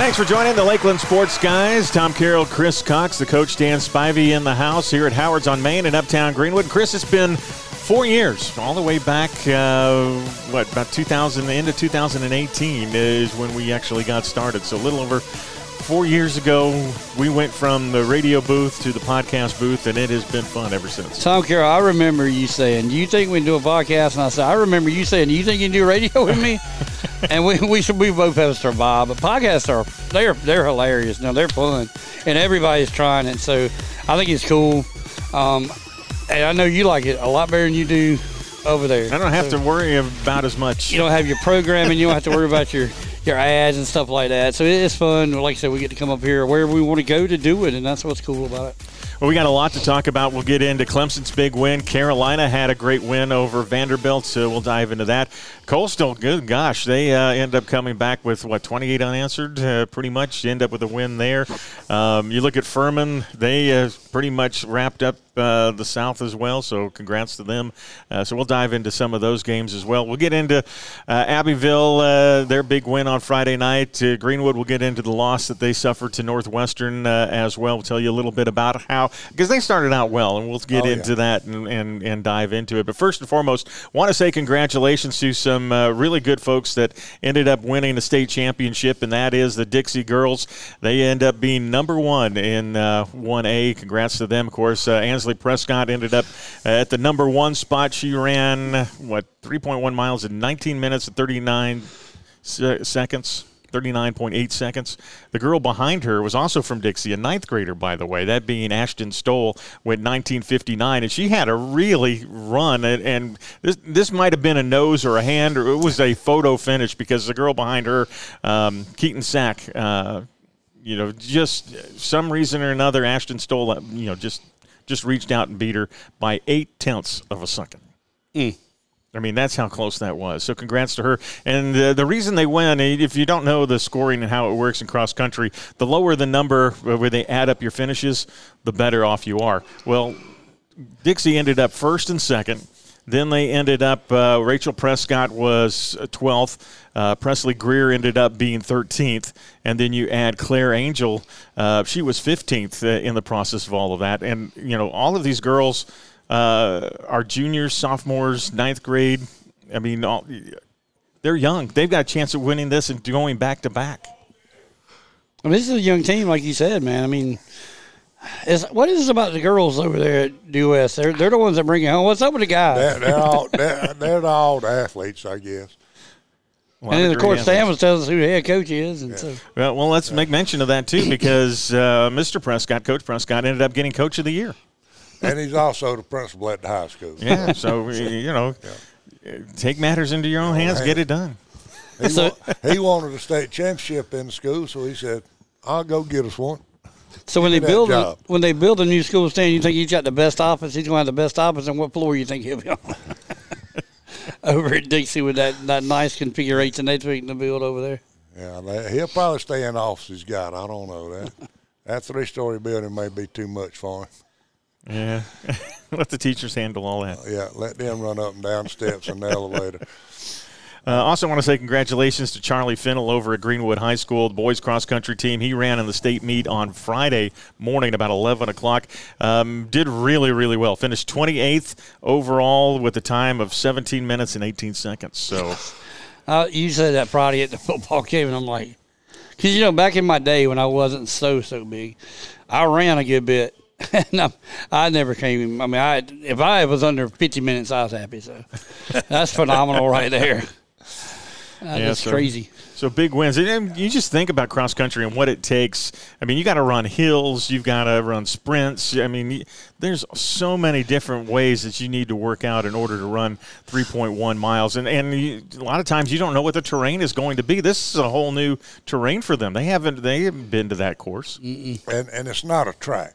Thanks for joining the Lakeland Sports Guys. Tom Carroll, Chris Cox, the coach Dan Spivey in the house here at Howard's on Main in Uptown Greenwood. Chris, it's been four years, all the way back, uh, what, about 2000, the end of 2018 is when we actually got started. So a little over four years ago, we went from the radio booth to the podcast booth, and it has been fun ever since. Tom Carroll, I remember you saying, "Do you think we can do a podcast?" And I said, "I remember you saying, "Do you think you can do radio with me?" and we we should we both have survived. But podcasts are they're they're hilarious. Now they're fun, and everybody's trying it. So I think it's cool. Um, and I know you like it a lot better than you do over there. I don't have So to worry about as much. You don't have your programming. You don't have to worry about your your ads and stuff like that. So it's fun. Like I said, we get to come up here wherever we want to go to do it, and that's what's cool about it. Well, we got a lot to talk about. We'll get into Clemson's big win. Carolina had a great win over Vanderbilt, so we'll dive into that. Coastal, good gosh, they uh, end up coming back with what 28 unanswered, uh, pretty much. End up with a win there. Um, you look at Furman; they uh, pretty much wrapped up uh, the South as well. So congrats to them. Uh, so we'll dive into some of those games as well. We'll get into uh, Abbeville, uh, their big win on Friday night. Uh, Greenwood will get into the loss that they suffered to Northwestern uh, as well. We'll tell you a little bit about how because they started out well, and we'll get Oh, yeah. into that and, and and dive into it. But first and foremost, want to say congratulations to some uh, really good folks that ended up winning the state championship, and that is the Dixie girls. They end up being number one in uh, 1A. Congrats to them, of course. Uh, Ansley Prescott ended up at the number one spot. She ran what 3.1 miles in 19 minutes and 39 se- seconds. 39.8 seconds. The girl behind her was also from Dixie, a ninth grader, by the way, that being Ashton Stoll, went 1959. And she had a really run. And, and this, this might have been a nose or a hand, or it was a photo finish because the girl behind her, um, Keaton Sack, uh, you know, just some reason or another, Ashton Stoll, uh, you know, just just reached out and beat her by eight tenths of a second. I mean, that's how close that was. So, congrats to her. And uh, the reason they win, if you don't know the scoring and how it works in cross country, the lower the number where they add up your finishes, the better off you are. Well, Dixie ended up first and second. Then they ended up, uh, Rachel Prescott was uh, 12th. Uh, Presley Greer ended up being 13th. And then you add Claire Angel, uh, she was 15th uh, in the process of all of that. And, you know, all of these girls uh, are juniors, sophomores, ninth grade. I mean, all, they're young. They've got a chance of winning this and going back to back. I mean, this is a young team, like you said, man. I mean, is what is it about the girls over there at US? They're they're the ones that bring it home. What's up with the guys? They're, they're all they're, they're all the athletes, I guess. A lot and then of course athletes. Sam was telling us who the head coach is, and so Well, well, let's make mention of that too, because uh, Mr. Prescott, Coach Prescott, ended up getting Coach of the Year. And he's also the principal at the high school. Yeah, so you know, take matters into your own hands, get it done. He, So- wa- he wanted a state championship in the school, so he said, "I'll go get us one." so when they build a, when they build a new school stand, you think he's got the best office? He's going to have the best office, and what floor you think he'll be on? over at Dixie with that, that nice configuration they're tweaking to build over there. Yeah, they, he'll probably stay in the office he's got. I don't know that. that three-story building may be too much for him. Yeah, let the teachers handle all that. Yeah, let them run up and down steps in the elevator. Uh, also, want to say congratulations to Charlie Fennell over at Greenwood High School, the boys cross country team. He ran in the state meet on Friday morning about 11 o'clock. Um, did really, really well. Finished 28th overall with a time of 17 minutes and 18 seconds. So, Uh, you said that Friday at the football game, and I'm like, because you know, back in my day when I wasn't so so big, I ran a good bit, and I, I never came. I mean, I if I was under 50 minutes, I was happy. So that's phenomenal right there. Uh, Yeah, that's so- crazy. So big wins. And then you just think about cross country and what it takes. I mean, you got to run hills, you've got to run sprints. I mean, there's so many different ways that you need to work out in order to run 3.1 miles. And and you, a lot of times you don't know what the terrain is going to be. This is a whole new terrain for them. They haven't they haven't been to that course. Mm. and and it's not a track,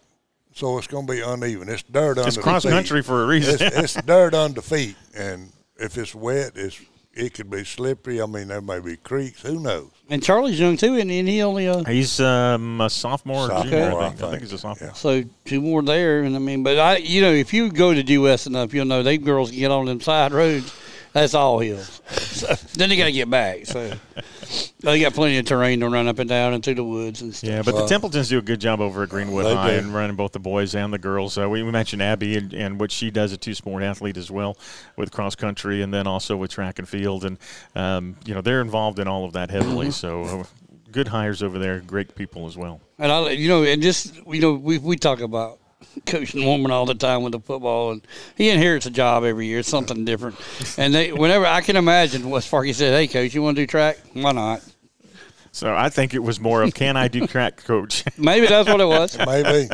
so it's going to be uneven. It's dirt under It's the cross feet. country for a reason. It's, it's dirt under feet, and if it's wet, it's it could be slippery. I mean, there may be creeks. Who knows? And Charlie's young too, and, and he only uh, He's um, a sophomore, Sophomore, junior. I I think. I think. think he's a sophomore. so two more there, and I mean, but I, you know, if you go to US enough, you'll know they girls can get on them side roads. That's all hills. So, then you got to get back. So, They got plenty of terrain to run up and down and through the woods and stuff. Yeah, but the Templetons do a good job over at Greenwood High do. and running both the boys and the girls. Uh, we, we mentioned Abby and, and what she does, a two-sport athlete as well, with cross country and then also with track and field, and um, you know they're involved in all of that heavily. So uh, good hires over there, great people as well. And I, you know, and just you know, we we talk about Coach woman all the time with the football, and he inherits a job every year. Something different. And they, whenever I can imagine, West Park, he said, "Hey, Coach, you want to do track? Why not?" So I think it was more of can I do track, coach? Maybe that's what it was. Maybe.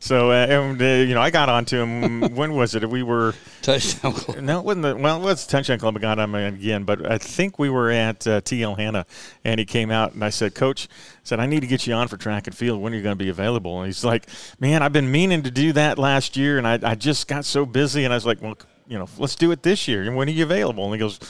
so uh, and uh, you know I got onto him. when was it? We were Touchdown. club. No, it wasn't the well, it was the Touchdown Club I got him again, but I think we were at uh, TL Hanna, and he came out and I said, Coach, I said I need to get you on for track and field. When are you going to be available? And he's like, Man, I've been meaning to do that last year, and I, I just got so busy. And I was like, Well, you know, let's do it this year. And when are you available? And he goes.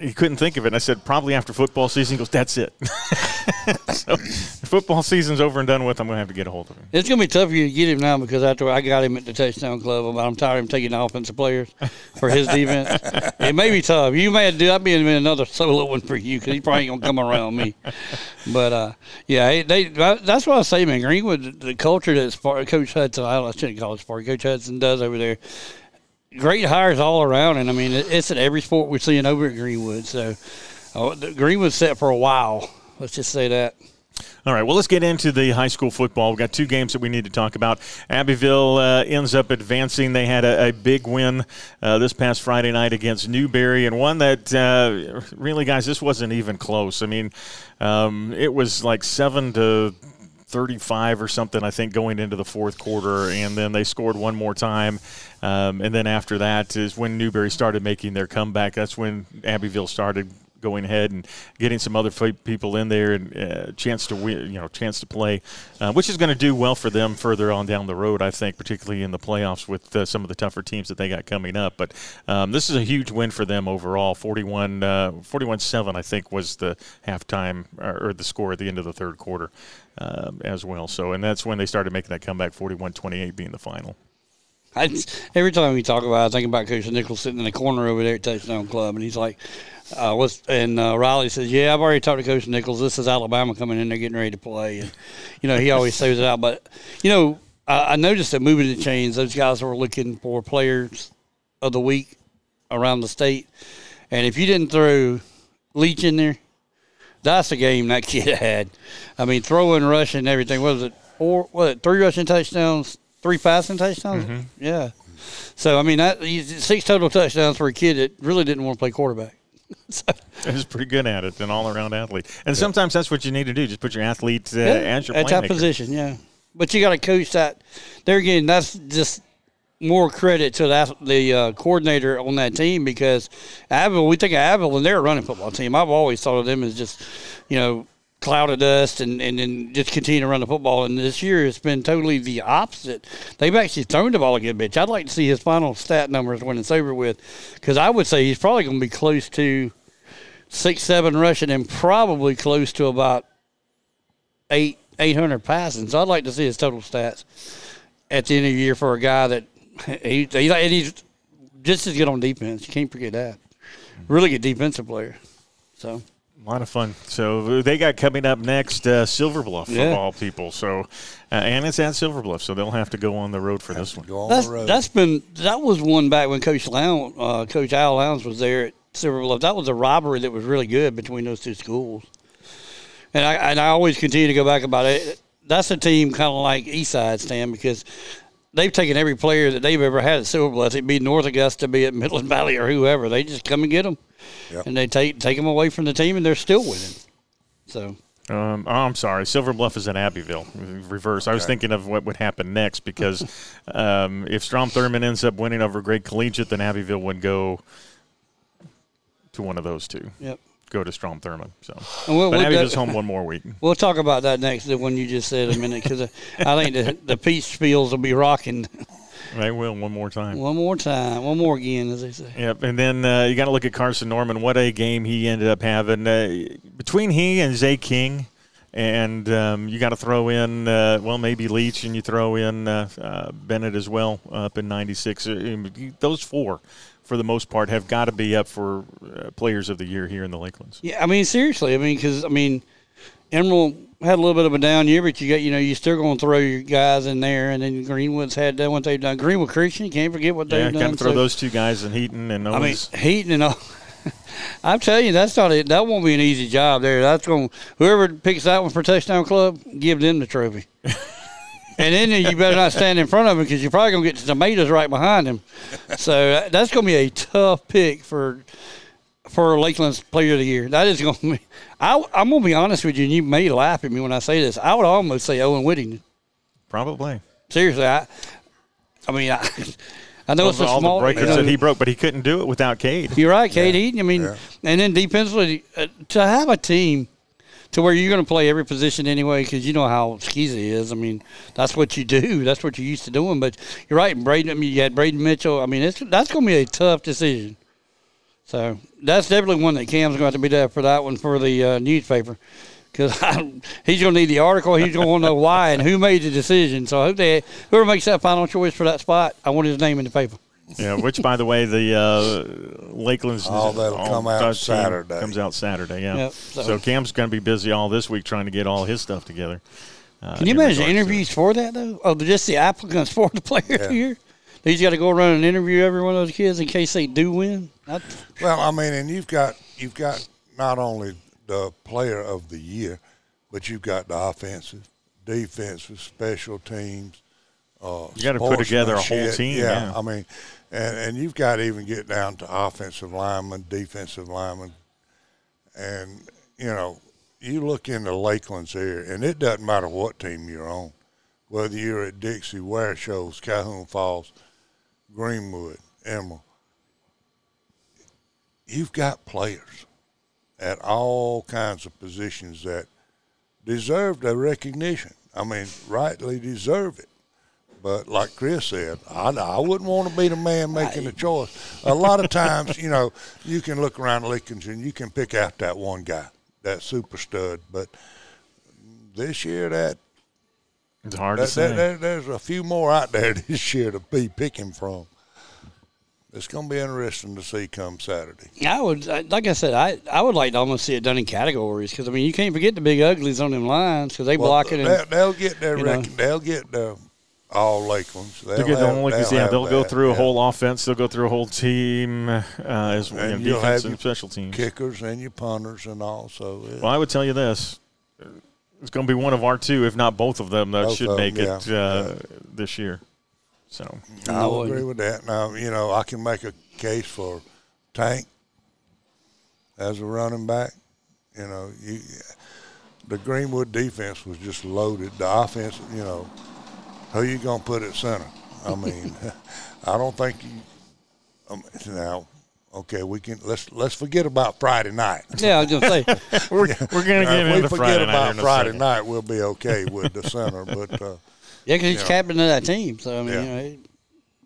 He couldn't think of it. And I said, probably after football season. He goes, that's it. so, football season's over and done with. I'm going to have to get a hold of him. It's gonna be tough for you to get him now because after I got him at the touchdown club, but I'm tired of him taking offensive players for his defense. it may be tough. You may do. I'd be in another solo one for you because he probably ain't gonna come around me. But uh, yeah, they, that's what I say, man. Greenwood, the culture that Coach Hudson, I shouldn't call it Coach Hudson does over there. Great hires all around, and I mean it's in every sport we're seeing over at Greenwood. So uh, Greenwood's set for a while. Let's just say that. All right, well, let's get into the high school football. We've got two games that we need to talk about. Abbeville uh, ends up advancing. They had a, a big win uh, this past Friday night against Newberry, and one that uh, really, guys, this wasn't even close. I mean, um, it was like seven to 35 or something, I think, going into the fourth quarter, and then they scored one more time. Um, and then after that is when Newberry started making their comeback. That's when Abbeville started going ahead and getting some other people in there and uh, chance to win, you know, chance to play, uh, which is going to do well for them further on down the road. I think, particularly in the playoffs with uh, some of the tougher teams that they got coming up. But um, this is a huge win for them overall. 41, uh, 41-7, I think, was the halftime or, or the score at the end of the third quarter um, as well. So, and that's when they started making that comeback. 41-28 being the final. I every time we talk about it, I think about Coach Nichols sitting in the corner over there at Touchdown Club, and he's like, uh, "What's?" And uh, Riley says, "Yeah, I've already talked to Coach Nichols. This is Alabama coming in. They're getting ready to play." And you know, he always says it out. But you know, I, I noticed that moving the chains, those guys were looking for players of the week around the state, and if you didn't throw Leach in there, that's the game that kid had. I mean, throwing, rushing, everything. What was it? Four? What? Three rushing touchdowns, three passing touchdowns. Yeah. So I mean, that six total touchdowns for a kid that really didn't want to play quarterback. so, He's pretty good at it, an all-around athlete. And sometimes that's what you need to do. Just put your athlete uh, yeah, as your at that position, yeah. But you got to coach that. There again, that's just more credit to that the uh, coordinator on that team because Abbeville, we think of Abbeville and they're a running football team. I've always thought of them as just, you know, cloud of dust and, and then just continue to run the football. And this year it's been totally the opposite. They've actually thrown the ball a good bit. I'd like to see his final stat numbers when it's over with because I would say he's probably going to be close to six, seven rushing and probably close to about eight eight hundred passing. So I'd like to see his total stats at the end of the year for a guy that he, he and he's just as good on defense. You can't forget that. Really good defensive player. So A lot of fun. So they got coming up next uh, Silver Bluff Yeah. all people. So uh, and it's at Silver Bluff, so they'll have to go on the road for this one. Go on that's the road. that's been that was one back when Coach Lowndes, uh, Coach Al Lowndes was there at Silver Bluff. That was a robbery that was really good between those two schools. And I and I always continue to go back about it. That's a team kind of like Eastside Stan because they've taken every player that they've ever had at Silver Bluff. It be North Augusta, be it Midland Valley or whoever. They just come and get them, Yep. and they take take them away from the team, and they're still winning. So Um, oh, I'm sorry. Silver Bluff is in Abbeville. Reverse. I was thinking of what would happen next because um, if Strom Thurmond ends up winning over Gray Collegiate, then Abbeville would go to one of those two. yep. Go to Strom Thurmond. So, And we'll, but we'll, Abbeville's home one more week. we'll talk about that next. The one you just said a minute because I think the the peach spiels will be rocking They will one more time. one more time, one more again, as they say. Yep, and then uh, you got to look at Carson Norman. What a game he ended up having. Uh, between he and Zay King, and um, you got to throw in uh, well maybe Leach and you throw in uh, uh, Bennett as well up in '96. Uh, those four, for the most part, have got to be up for uh, Players of the Year here in the Lakelands. Yeah, I mean seriously, I mean because I mean Emerald had a little bit of a down year, but you got you know you still going to throw your guys in there, and then Greenwood's had done what they've done. Greenwood Christian, you can't forget what yeah, they've done. Got to throw so, those two guys in Heaton and Owens. I mean Heaton and. I'm telling you, that's not it. That won't be an easy job there. That's going whoever picks that one for touchdown club, give them the trophy. and then you better not stand in front of him because you're probably going to get the tomatoes right behind him. So that's going to be a tough pick for for Lakeland's Player of the Year. That is going to be. I, am going to be honest with you, and you may laugh at me when I say this. I would almost say Owen Whittington. Probably. Seriously, I. I mean, I, I know it's a all small. the breakers you know, that he broke, but he couldn't do it without Cade. You're right, Cade yeah. Eaton. I mean, yeah. and then defensively, uh, to have a team to where you're going to play every position anyway because you know how skeezy is. I mean, that's what you do. That's what you're used to doing. But you're right, Braden. I mean, you had Braden Mitchell. I mean, that's going to be a tough decision. So that's definitely one that Cam's going to have to be there for that one for the uh, newspaper because he's going to need the article. He's going to want to know why and who made the decision. So I hope they, whoever makes that final choice for that spot, I want his name in the paper. Yeah, which by the way, the uh, Lakeland's all that'll come out Saturday. Comes out Saturday, yeah. Yep, so. so. Cam's going to be busy all this week trying to get all his stuff together. Uh, Can you imagine the interviews to, for that though? Oh, just the applicants for the player yeah. here. He's got to go around and interview every one of those kids in case they do win. That's... Well, I mean, and you've got you've got not only the player of the year, but you've got the offensive, defensive, special teams. Uh, you got to put together a whole team. Yeah, yeah, I mean, and, and you've got to even get down to offensive linemen, defensive linemen, and you know, you look into Lakeland's area, and it doesn't matter what team you're on, whether you're at Dixie, Ware Shoals, Calhoun Falls, Greenwood, Emerald. You've got players at all kinds of positions that deserve the recognition. I mean, rightly deserve it. But like Chris said, I, I wouldn't want to be the man making the choice. A lot of times, you know, you can look around Lincoln and you can pick out that one guy, that super stud. But this year, that it's hard that, to say. That, there's a few more out there this year to be picking from it's going to be interesting to see come Saturday. Yeah, I would, like I said, I, I would like to almost see it done in categories because I mean you can't forget the big uglies on them lines because they well, block it. And, they'll, get their rec- they'll get the all Lakelands. They'll, they'll get the only they'll yeah they'll go through yeah. a whole offense. They'll go through a whole team uh, as and you know, defense and special teams, kickers and your punters and all. So yeah. well, I would tell you this. It's going to be one of our two, if not both of them, that both should make them, it uh, this year. So I would agree with that. Now you know I can make a case for Tank as a running back. You know, you, the Greenwood defense was just loaded. The offense, you know, who you gonna put at center? I mean, I don't think you. Um, now, okay, we can let's let's forget about Friday night. Yeah, I was gonna say we're, we're gonna get into we Friday forget about Friday night, we'll be okay with the center. But uh, yeah, because he's captain of that team. So I mean, yeah. you know,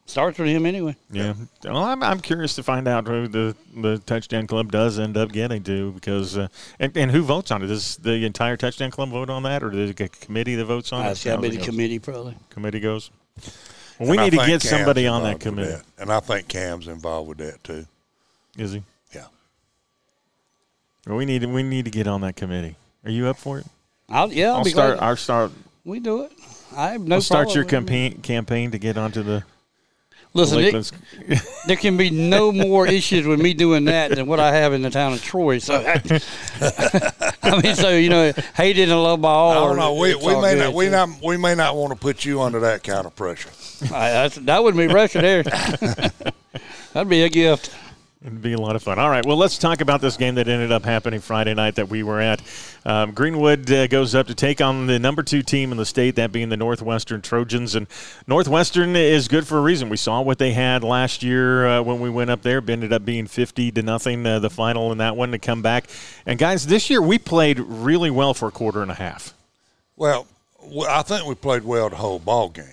starts with him anyway. Yeah. Well, I'm, I'm curious to find out who the, the touchdown club does end up getting to because uh, and, and who votes on it? Does the entire touchdown club vote on that, or does it a committee that votes on it? It's got to be the committee probably. Committee goes. Well, we and need to get Cam's somebody on that committee, that. and I think Cam's involved with that too. Is he? Yeah. Well, we need to, we need to get on that committee. Are you up for it? I'll yeah. I'll, I'll start. I'll start. We do it. I have no. We'll start your campaign campaign to get onto the. Listen, it, there can be no more issues with me doing that than what I have in the town of Troy. So, I, I mean, so you know, hated and loved by all. I don't know. We, we may good, not. We not. We may not want to put you under that kind of pressure. I, that wouldn't be pressure there. That'd be a gift. It'd be a lot of fun. All right, well, let's talk about this game that ended up happening Friday night that we were at. Um, Greenwood uh, goes up to take on the number two team in the state, that being the Northwestern Trojans. And Northwestern is good for a reason. We saw what they had last year uh, when we went up there. It ended up being 50 to nothing, uh, the final in that one to come back. And, guys, this year we played really well for a quarter and a half. Well, I think we played well the whole ball game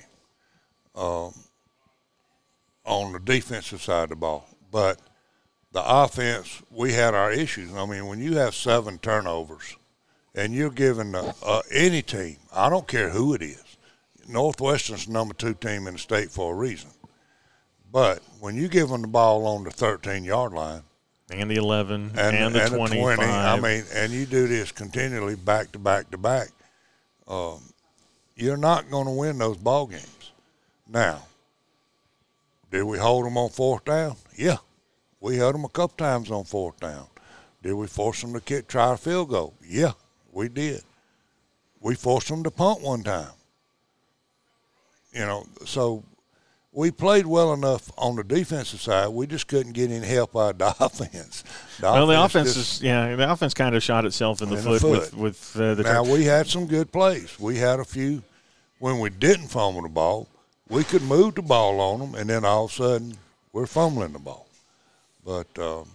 um, on the defensive side of the ball. But – the offense, we had our issues. I mean, when you have seven turnovers and you're giving uh, uh, any team, I don't care who it is, Northwestern's number two team in the state for a reason. But when you give them the ball on the 13 yard line, and the 11 and, and, the and 25. 20, I mean, and you do this continually back to back to back, um, you're not going to win those ball games. Now, did we hold them on fourth down? Yeah, we held them a couple times on fourth down. Did we force them to kick, try a field goal? Yeah, we did. We forced them to punt one time. You know, so we played well enough on the defensive side. We just couldn't get any help out of the offense. The well, the offense just- is yeah, the offense kind of shot itself in the In the foot, with with uh, the Now we had some good plays. We had a few when we didn't fumble the ball. We could move the ball on them, and then all of a sudden we're fumbling the ball. But um,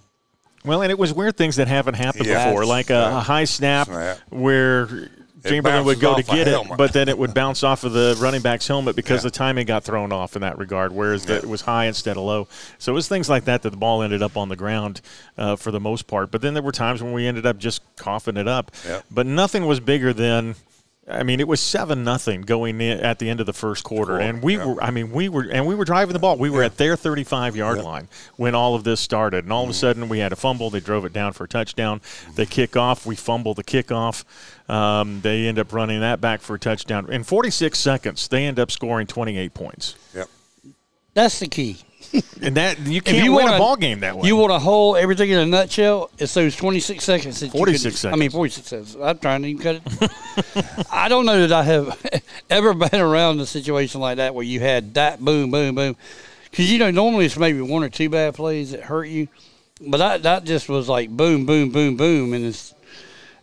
Well, and it was weird things that haven't happened Yeah. before, like a, a high snap, Snap. where Chamberlain would go to get it, helmet. but then it would bounce off of the running back's helmet because Yeah. the timing got thrown off in that regard, whereas the, it was high instead of low. So it was things like that that the ball ended up on the ground uh, for the most part. But then there were times when we ended up just coughing it up. Yep. But nothing was bigger than. I mean, it was seven nothing going in at the end of the first quarter, Quarter, and we yeah. were. I mean, we were, and we were driving the ball. We were at their 35 yard Yep. line when all of this started, and all of a sudden we had a fumble. They drove it down for a touchdown. They kick off. We fumble the kickoff. Um, they end up running that back for a touchdown. In 46 seconds, they end up scoring 28 points, yep, That's the key. and that you If can't you win wanna- a ball game that way. You want to hold everything in a nutshell? It's those 26 seconds. 46 could- I mean, 46 seconds. I'm trying to even cut it. I don't know that I have ever been around a situation like that where you had that boom, boom, boom. Because, you know, normally it's maybe one or two bad plays that hurt you. But that, that just was like boom, boom, boom, boom. And it's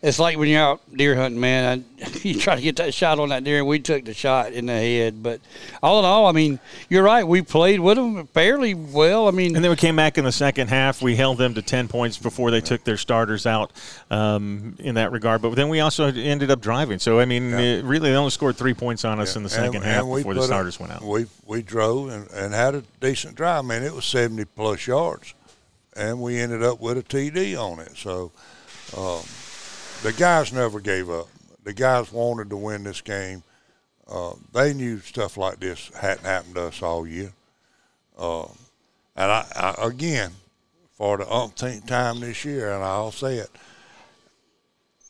it's like when you're out deer hunting, man. I, you try to get that shot on that deer, and we took the shot in the head. But all in all, I mean, you're right. We played with them fairly well. I mean, And then we came back in the second half. We held them to 10 points before they took their starters out um, in that regard. But then we also ended up driving. So, I mean, it really, they only scored three points on us in the second And- half and we before the put a- starters went out. We we drove and, and had a decent drive. I mean, it was 70 plus yards, and we ended up with a TD on it. So um, the guys never gave up. The guys wanted to win this game. Uh, they knew stuff like this hadn't happened to us all year. Um, and I, I again, for the umpteenth time this year, and I'll say it.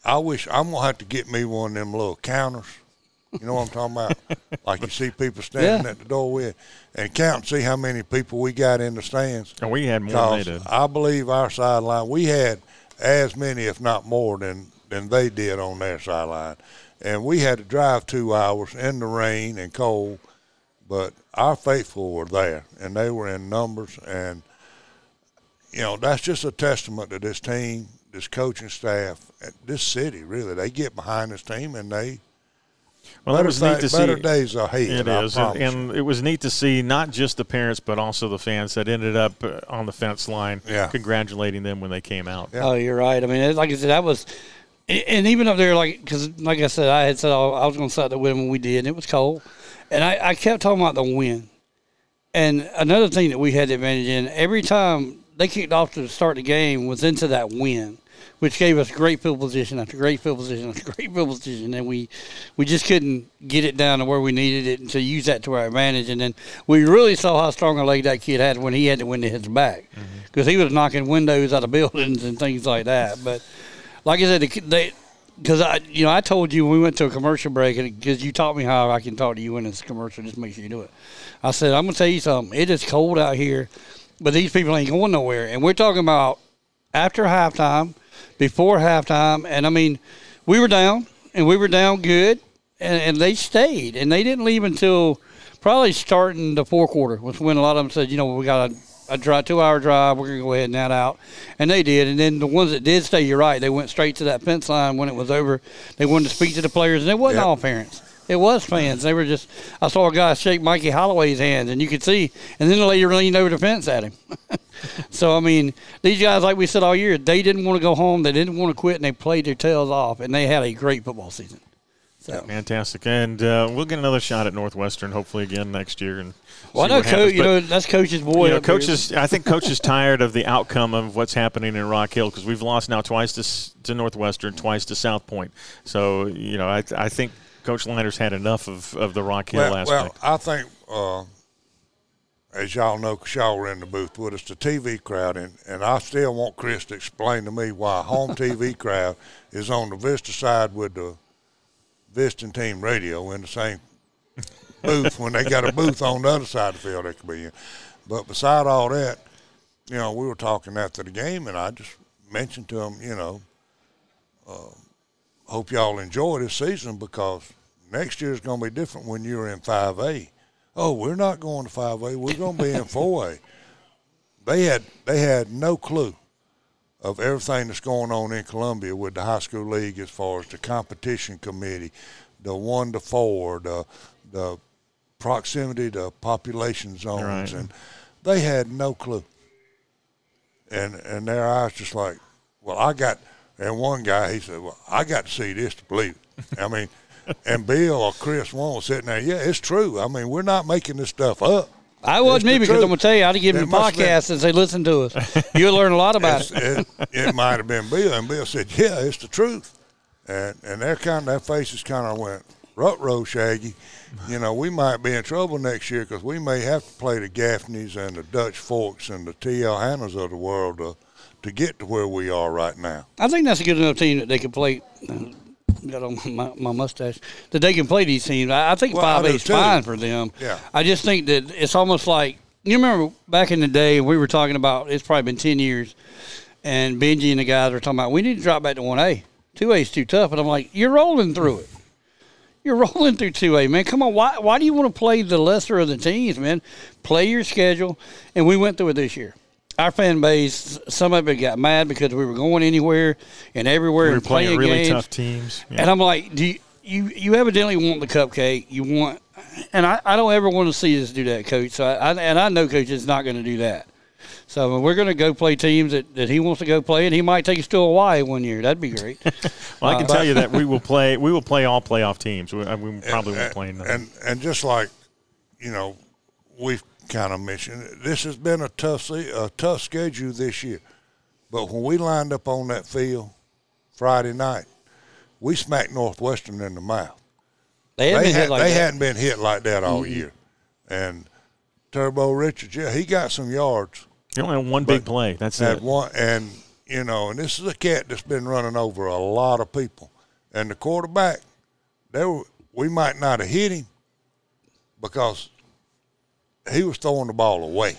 I wish I'm gonna have to get me one of them little counters. You know what I'm talking about? like you see people standing Yeah. at the door with, and count and see how many people we got in the stands. And we had more than they Because did. I believe our sideline, we had as many, if not more, than than they did on their sideline, and we had to drive two hours in the rain and cold, but our faithful were there, and they were in numbers, and you know that's just a testament to this team, this coaching staff, this city. Really, they get behind this team, and they Well, that was neat thi- to better days ahead. It I and, and it was neat to see not just the parents, but also the fans that ended up uh, on the fence line, Yeah. congratulating them when they came out. Yeah. Oh, you're right. I mean, it- like I said, that was, and even up there, like, because like I said, I had said I was going to start the wind when we did, and it was cold, and I, I kept talking about the wind. And another thing that we had the advantage in, every time they kicked off to start the game was into that wind, which gave us great field position after great field position after great field position, and we we just couldn't get it down to where we needed it and to use that to our advantage. And then we really saw how strong a leg that kid had when he had the wind at his back, mm-hmm. because he was knocking windows out of buildings and things like that. But like I said, they. Because I, you know, I told you when we went to a commercial break, and because you taught me how I can talk to you in this commercial. Just make sure you do it. I said, I'm gonna tell you something. It is cold out here, but these people ain't going nowhere. And we're talking about after halftime, before halftime, and I mean, we were down, and we were down good, and, and they stayed, and they didn't leave until probably starting the fourth quarter was when a lot of them said, you know, we got a, a drive, two hour drive, we're gonna go ahead and that out, and they did. And then the ones that did stay, you're right, they went straight to that fence line when it was over. They wanted to speak to the players, and it wasn't Yep. all parents. It was fans. They were just. I saw a guy shake Mikey Holloway's hand, and you could see. And then the lady leaned over the fence at him. so I mean, these guys, like we said all year, they didn't want to go home. They didn't want to quit, and they played their tails off, and they had a great football season. So. Fantastic, and uh, we'll get another shot at Northwestern hopefully again next year. And Well, I see know, coach. You know, that's coach's boy. you know, up coach is. I think coach is tired of the outcome of what's happening in Rock Hill because we've lost now twice to to Northwestern, twice to South Point. So you know, I, I think Coach Liners had enough of, of the Rock Hill Well, well, aspect. I think, uh, as y'all know, 'cause y'all were in the booth with us, the TV crowd, and, and I still want Chris to explain to me why home TV crowd is on the Vista side with the Vista team radio in the same booth when they got a booth on the other side of the field they could be in. But beside all that, you know, we were talking after the game, and I just mentioned to them, you know, uh, hope y'all enjoy this season because next year is going to be different when you're in 5A. Oh, we're not going to 5A. We're going to be in 4A. They had they had no clue of everything that's going on in Columbia with the high school league as far as the competition committee, the one to four, the the proximity to population zones, Right. and they had no clue. And and their eyes just like, well, I got. And one guy, he said, well, I got to see this to believe it. I mean, and Bill or Chris one was sitting there. Yeah, it's true. I mean, we're not making this stuff up. I wasn't me the because I'm gonna tell you, I'd have given It you a must have been- podcast and say, "Listen to us. You'll learn a lot about It's- it." it, it might have been Bill, and Bill said, "Yeah, it's the truth." And and their kind, their faces kind of went, "Rut row, Shaggy." You know, we might be in trouble next year because we may have to play the Gaffneys and the Dutch Forks and the T.L. Hannas of the world to to get to where we are right now. I think that's a good enough team that they can play. Uh, got on my, my mustache that they can play these teams. I, I think Well, five A is fine for them. Yeah. I just think that it's almost like you remember back in the day we were talking about. It's probably been ten years, and Benji and the guys were talking about we need to drop back to one A. Two A is too tough, and I'm like, you're rolling through it. You're rolling through two A, man. Come on, why why do you want to play the lesser of the teams, man? Play your schedule, and we went through it this year. Our fan base, some of it got mad because we were going anywhere and everywhere we were and playing playing really games. tough teams. Yeah. And I'm like, do you, you you evidently want the cupcake? You want, and I, I don't ever want to see us do that, coach. So I, I and I know coach is not going to do that. So we're going to go play teams that, that he wants to go play, and he might take us to Hawaii one year. That'd be great. well, I can uh, tell you that we will play. We will play all playoff teams. We, we probably won't and, play none. and and just like you know, we've kind of mentioned this has been a tough a tough schedule this year, but when we lined up on that field Friday night, we smacked Northwestern in the mouth. They haven't they been hit had- like they that. Mm-hmm. hadn't been hit like that all year, and Turbo Richards, yeah, he got some yards. You only have one big play. That's it. one, and you know, and this is a cat that's been running over a lot of people. And the quarterback, there were, we might not have hit him because he was throwing the ball away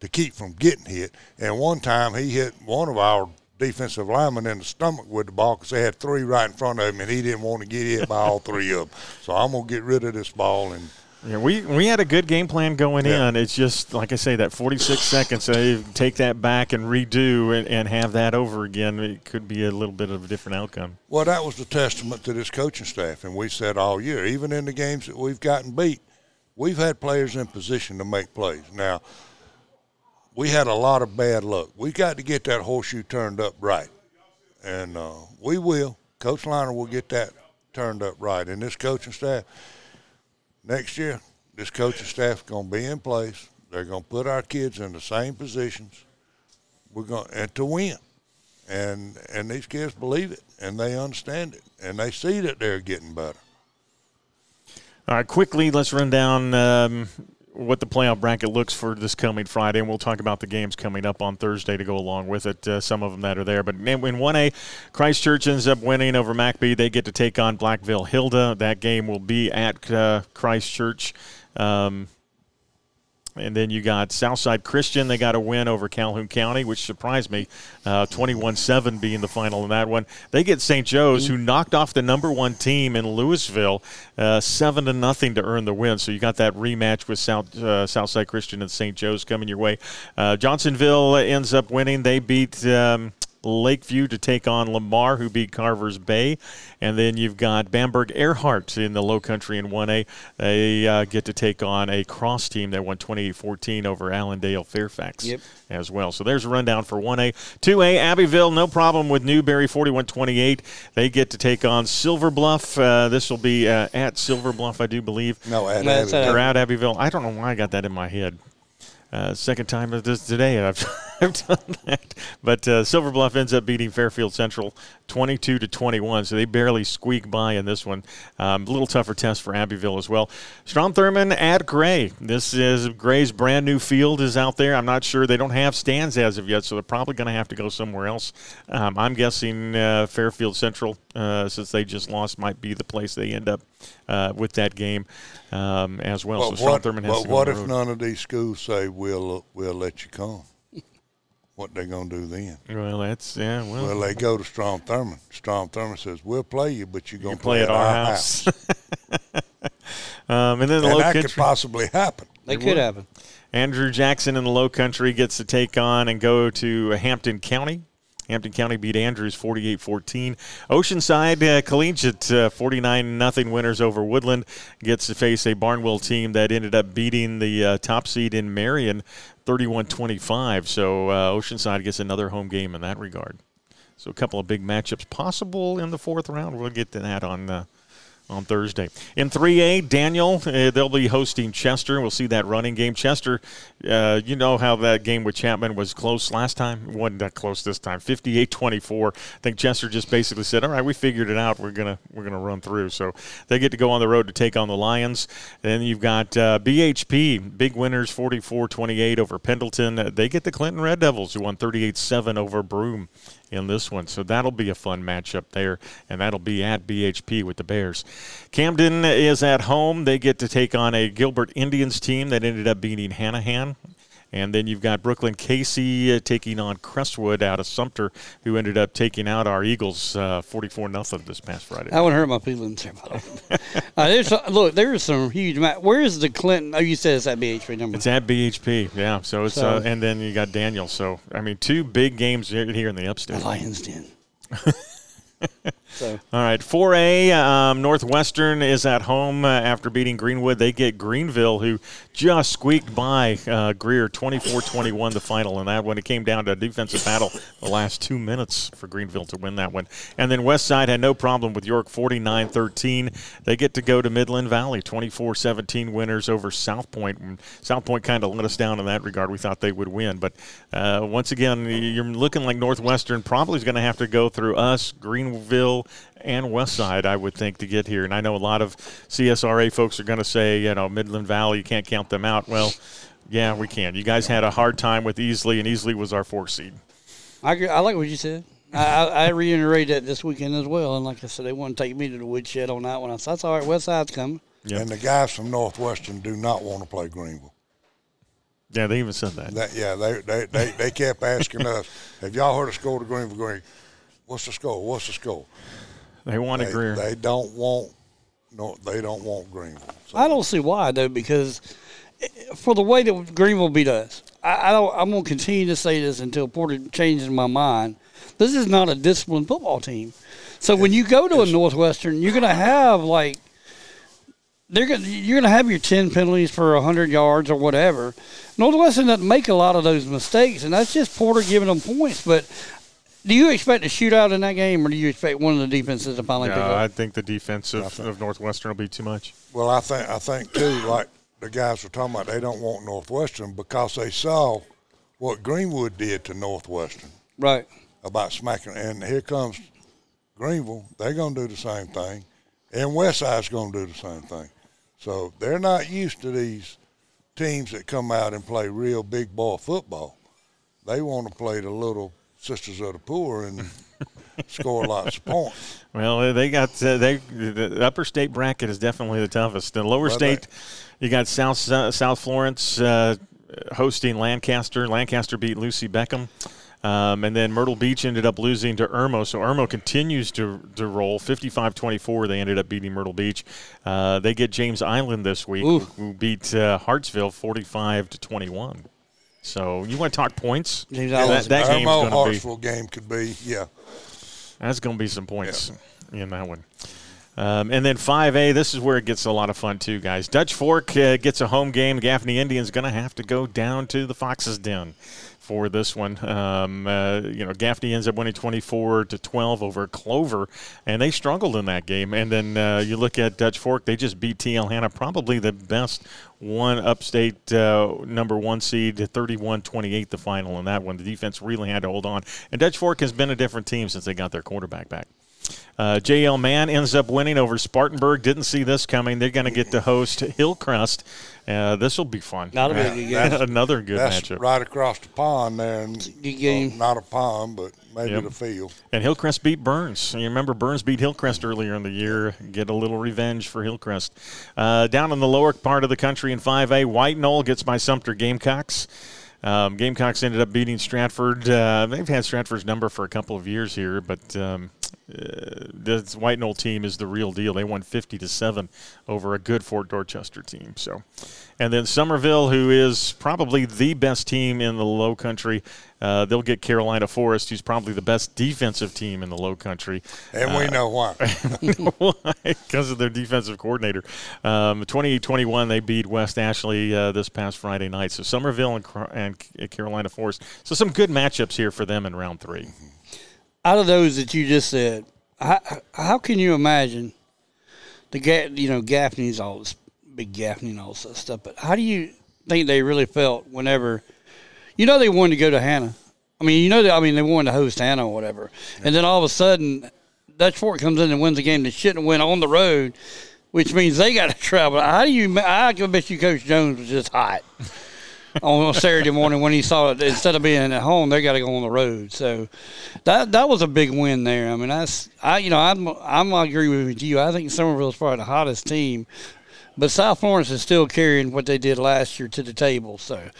to keep from getting hit. And one time he hit one of our defensive linemen in the stomach with the ball because they had three right in front of him, and he didn't want to get hit by all three of them. So I'm gonna get rid of this ball and. Yeah, we we had a good game plan going Yeah. in. It's just like I say, that 46 seconds. So you take that back and redo and, and have that over again. It could be a little bit of a different outcome. Well, that was the testament to this coaching staff, and we said all year, even in the games that we've gotten beat, we've had players in position to make plays. Now, we had a lot of bad luck. We got to get that horseshoe turned up right, and uh, we will. Coach Liner will get that turned up right, and this coaching staff next year, this coaching staff is going to be in place. They're going to put our kids in the same positions. We're going and to win and and these kids believe it and they understand it and they see that they're getting better. All right, quickly, let's run down um, what the playoff bracket looks for this coming Friday, and we'll talk about the games coming up on Thursday to go along with it. Uh, some of them that are there, but in in 1A, Christchurch ends up winning over McBee. They get to take on Blackville Hilda. That game will be at uh, Christchurch. Um, and then you got Southside Christian. They got a win over Calhoun County, which surprised me. Uh, 21-7 being the final in that one. They get St. Joe's, who knocked off the number one team in Lewisville, uh, seven to nothing to earn the win. So you got that rematch with South uh, Southside Christian and St. Joe's coming your way. Uh, Johnsonville ends up winning. They beat. Um, Lakeview to take on Lamar, who beat Carver's Bay. And then you've got Bamberg Ehrhardt in the Low Country in 1A. They uh, get to take on a cross team that won 28 14 over Allendale Fairfax Yep. as well. So there's a rundown for 1A. 2A, Abbeville, no problem with Newberry, 41 28. They get to take on Silver Bluff. Uh, this will be uh, at Silver Bluff, I do believe. No, at That's Abbeville. at- Or at Abbeville. I don't know why I got that in my head. Uh, second time of this today I've, I've done that. But uh, Silver Bluff ends up beating Fairfield Central 22 to 21, so they barely squeak by in this one. Um, a little tougher test for Abbeville as well. Strom Thurmond at Gray. This is Gray's brand new field is out there. I'm not sure they don't have stands as of yet, so they're probably going to have to go somewhere else. Um, I'm guessing uh, Fairfield Central, uh, since they just lost, might be the place they end up uh, with that game um, as well. But so Strom what, Thurmond has go what if road. none of these schools say we'll we'll let you come? What they gonna do then? Well, that's yeah. Well, Well, they go to Strom Thurmond. Strom Thurmond says we'll play you, but you're gonna you play at our house. um, and then the and low that could possibly happen. They It could would. happen. Andrew Jackson in the low country gets to take on and go to Hampton County. Hampton County beat Andrews 48-14. Oceanside uh, Collegiate uh, 49 nothing winners over Woodland gets to face a Barnwell team that ended up beating the uh, top seed in Marion 31-25. So uh, Oceanside gets another home game in that regard. So a couple of big matchups possible in the fourth round. We'll get to that on uh, on Thursday. In 3A, Daniel, uh, they'll be hosting Chester. We'll see that running game. Chester, uh, you know how that game with Chapman was close last time? It wasn't that close this time. 58-24. I think Chester just basically said, "All right, we figured it out. We're gonna we're gonna run through." So they get to go on the road to take on the Lions. Then you've got uh, BHP, big winners, 44-28 over Pendleton. They get the Clinton Red Devils, who won 38-7 over Broome in this one. So that'll be a fun matchup there, and that'll be at BHP with the Bears. Camden is at home. They get to take on a Gilbert Indians team that ended up beating Hanahan. And then you've got Brookland-Cayce uh, taking on Crestwood out of Sumter, who ended up taking out our Eagles uh, 44 nothing this past Friday. That would hurt my feelings. there, by the way. uh, there's some, look, there's some huge. Ma- Where is the Clinton? Oh, you said it's at BHP number. It's at BHP, yeah. So it's So- uh, and then you got Daniel. So I mean, two big games here here in the upstate. Lions Den. so All right, 4A um, Northwestern is at home uh, after beating Greenwood. They get Greenville, who just squeaked by uh, Greer 24-21 the final in that one. It came down to a defensive battle the last two minutes for Greenville to win that one. And then West Side had no problem with York 49-13. They get to go to Midland Valley 24-17 winners over South Point. And South Point kind of let us down in that regard. We thought they would win, but uh, once again, you're looking like Northwestern probably is going to have to go through us, Greenville, and West Side, I would think, to get here. And I know a lot of CSRA folks are going to say, you know, Midland Valley, you can't count them out. Well, yeah, we can. You guys had a hard time with Easley, and Easley was our four seed. I, I like what you said. I, I, I reiterated that this weekend as well. And like I said, they want to take me to the woodshed on that one. I said, that's all right. West Side's coming. Yeah. And the guys from Northwestern do not want to play Greenville. Yeah, they even said that. That, yeah, they, they, they, they kept asking us, have y'all heard a score to Greenville? Green? What's the score? What's the score? They wanted They, Greer. they don't want no, they don't want Greenville. So, I don't see why though, because eh, for the way that Greenville beat us, I, I don't. I'm going to continue to say this until Porter changes my mind. This is not a disciplined football team. So when you go to a Northwestern, you're going to have like they're going you're going to have your 10 penalties for 100 yards or whatever. Northwestern doesn't make a lot of those mistakes, and that's just Porter giving them points. But do you expect a shootout in that game, or do you expect one of the defenses to finally pick No, up? I think the defense of, of Northwestern will be too much. well, I think I think too, like the guys were talking about, they don't want Northwestern because they saw what Greenwood did to Northwestern right. about smacking. And here comes Greenville; they're going to do the same thing, and Westside's going to do the same thing. So they're not used to these teams that come out and play real big ball football. They want to play the little sisters of the poor and score lots of points. Well, they got uh, they the upper state bracket is definitely the toughest. The lower Well, state, you got South uh, South Florence uh, hosting Lancaster. Lancaster beat Lucy Beckham. Um, and then Myrtle Beach ended up losing to Irmo. So Irmo continues to, to roll 55 24. They ended up beating Myrtle Beach. Uh, they get James Island this week, Ooh. who beat uh, Hartsville 45 to 21. So you want to talk points? James that, that game's Irmo going to be Hartsville game could be, yeah. that's going to be some points in that one. Um, and then 5A, this is where it gets a lot of fun too, guys. Dutch Fork uh, gets a home game. Gaffney Indians going to have to go down to the Fox's Den for this one. Um, uh, you know, Gaffney ends up winning 24 to 12 over Clover, and they struggled in that game. And then uh, you look at Dutch Fork; they just beat TL Hanna, probably the best one upstate uh, number one seed, 31-28 the final in that one. The defense really had to hold on, and Dutch Fork has been a different team since they got their quarterback back. Uh, JL Mann ends up winning over Spartanburg. Didn't see this coming. They're going to get to host Hillcrest. Uh, this will be fun. Not a big game. Another good That's matchup. right across the pond there. And, good game. well, not a pond, but maybe Yep. the field. And Hillcrest beat Byrnes. You remember Byrnes beat Hillcrest earlier in the year. Get a little revenge for Hillcrest. Uh, down in the lower part of the country in 5A, White Knoll gets by Sumter Gamecocks. Um, Gamecocks ended up beating Stratford. Uh, they've had Stratford's number for a couple of years here, but um, uh, this White Knoll team is the real deal. They won 50 to seven over a good Fort Dorchester team. So, and then Summerville, who is probably the best team in the Low Country, uh, they'll get Carolina Forest, who's probably the best defensive team in the Low Country. And we know why. Why? Because of their defensive coordinator. Um, 28-21, they beat West Ashley uh, this past Friday night. So Summerville and, and Carolina Forest. So some good matchups here for them in round three. Out of those that you just said, how, how can you imagine the ga- you know Gaffney's all this big Gaffney and all this stuff, but how do you think they really felt whenever you know they wanted to go to Hannah? I mean, you know, they, I mean, they wanted to host Hannah or whatever, and then all of a sudden, Dutch Fork comes in and wins a game they shouldn't have went on the road, which means they got to travel. How do you? I can bet you Coach Jones was just hot on Saturday morning when he saw it. Instead of being at home, they got to go on the road. So that that was a big win there. I mean, that's I you know I'm I'm agree with you. I think Summerville's probably the hottest team, but South Florence is still carrying what they did last year to the table. So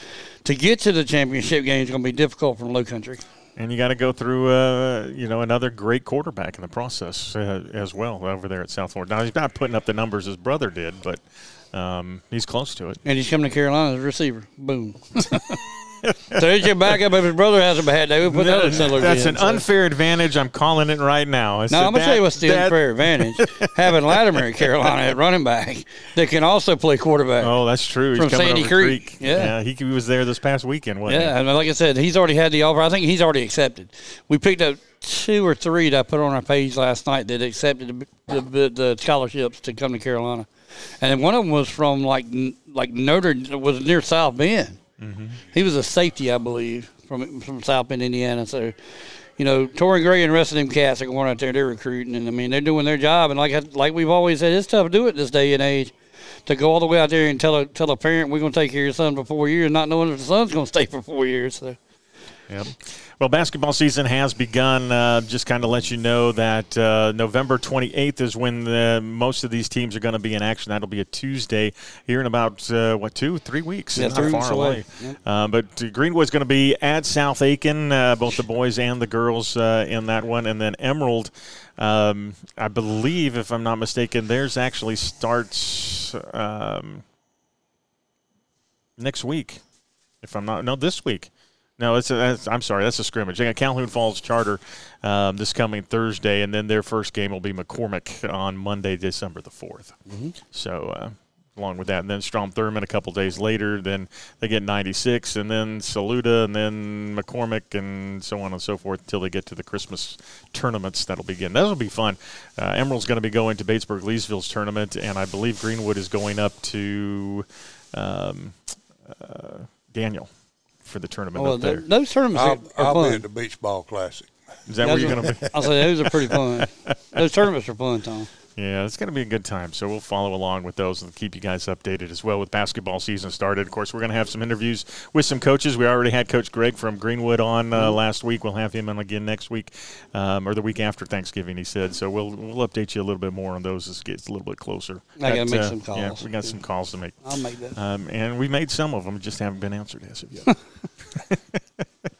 to get to the championship game is going to be difficult from Low Country. And you got to go through, uh, you know, another great quarterback in the process uh, as well over there at South Florence. Now he's not putting up the numbers his brother did, but um, he's close to it. And he's coming to Carolina as a receiver. Boom. so there's your backup. If his brother has a bad day, we put that in Settlers That's in, an so. unfair advantage. I'm calling it right now. I No, I'm gonna tell you what's the that- unfair advantage: having Latimer at Carolina at running back that can also play quarterback. Oh, that's true. He's From coming Sandy Creek. Creek. Yeah. he, he was there this past weekend, yeah, and like I said, he's already had the offer. I think he's already accepted. We picked up two or three that I put on our page last night that accepted the, the, the scholarships to come to Carolina, and one of them was from like like Notre was near South Bend. Mm-hmm. He was a safety, I believe, from from South Bend, Indiana. So. You know, Torrian Gray and the rest of them cats are going out there. They're recruiting, and I mean, they're doing their job. And like like we've always said, it's tough to do it this day and age. To go all the way out there and tell a tell a parent we're going to take care of your son for four years, not knowing if the son's going to stay for four years. So. Yep. Well, basketball season has begun. Uh, just kind of let you know that uh, November 28th is when the, most of these teams are going to be in action. That'll be a Tuesday here in about, uh, what, two, three weeks? Yeah, Not three far away. away. Yep. Uh, but uh, Greenwood's going to be at South Aiken, uh, both the boys and the girls uh, in that one. And then Emerald, um, I believe, if I'm not mistaken, theirs actually starts um, next week. If I'm not, no, this week. No, it's, a, that's, I'm sorry, that's a scrimmage. They got Calhoun Falls Charter um, this coming Thursday, and then their first game will be McCormick on Monday, December the 4th. So, uh, along with that, and then Strom Thurmond a couple days later, then they get 96, and then Saluda, and then McCormick, and so on and so forth until they get to the Christmas tournaments that'll begin. That'll be fun. Uh, Emerald's going to be going to Batesburg Leesville's tournament, and I believe Greenwood is going up to um, uh, Daniel for the tournament oh, Well, up there. th- those tournaments I'll, are, are I'll be at the Beach Ball Classic. Is that where you're going to be? I'll say those are pretty fun. those tournaments are fun, Tom. Yeah, it's going to be a good time. So we'll follow along with those and keep you guys updated as well with basketball season started. Of course, we're going to have some interviews with some coaches. We already had Coach Greg from Greenwood on uh, last week. We'll have him on again next week um, or the week after Thanksgiving. He said so. We'll we'll update you a little bit more on those as it gets a little bit closer. I gotta make uh, some Yeah, we got some calls to make. I'll make that. Um, and we made some of them, just haven't been answered as of yet.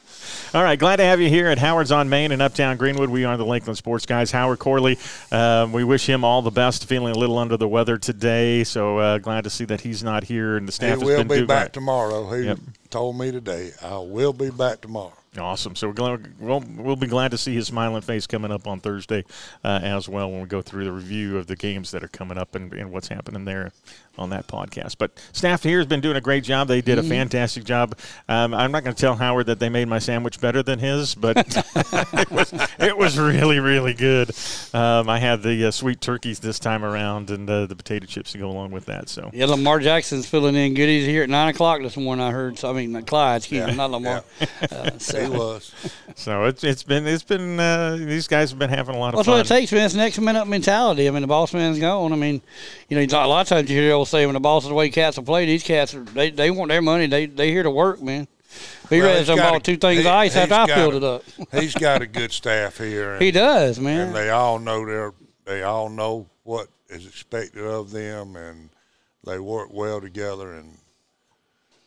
All right, glad to have you here at Howard's on Main in Uptown Greenwood. We are the Lakeland Sports Guys. Howard Corley, um, we wish him all the best. Feeling a little under the weather today, so uh, glad to see that he's not here and the staff he will be back right. tomorrow. He Yep. told me today, I will be back tomorrow. Awesome. So we're glad, we'll, we'll be glad to see his smiling face coming up on Thursday uh, as well when we go through the review of the games that are coming up and, and what's happening there on that podcast. But staff here has been doing a great job. They did a fantastic job. Um, I'm not going to tell Howard that they made my sandwich better than his, but it, was, it was really, really good. Um, I had the uh, sweet turkeys this time around and uh, the potato chips to go along with that. So Yeah, Lamar Jackson's filling in goodies here at nine o'clock this morning. I heard. So I mean, Clyde, excuse me, Yeah, not Lamar. Uh, so- He was. so it's, it's been it's been uh, these guys have been having a lot of That's fun. what it takes, man. It's next man up mentality. I mean, the boss man's gone. I mean, you know, a lot of times you hear old say when the boss is way cats will play. These cats, are, they they want their money. They they here to work, man. Be Well, ready he's to bought a- two things he- of ice after I got filled a- it up. He's got a good staff here. And, He does, man. and they all know their they all know what is expected of them and they work well together and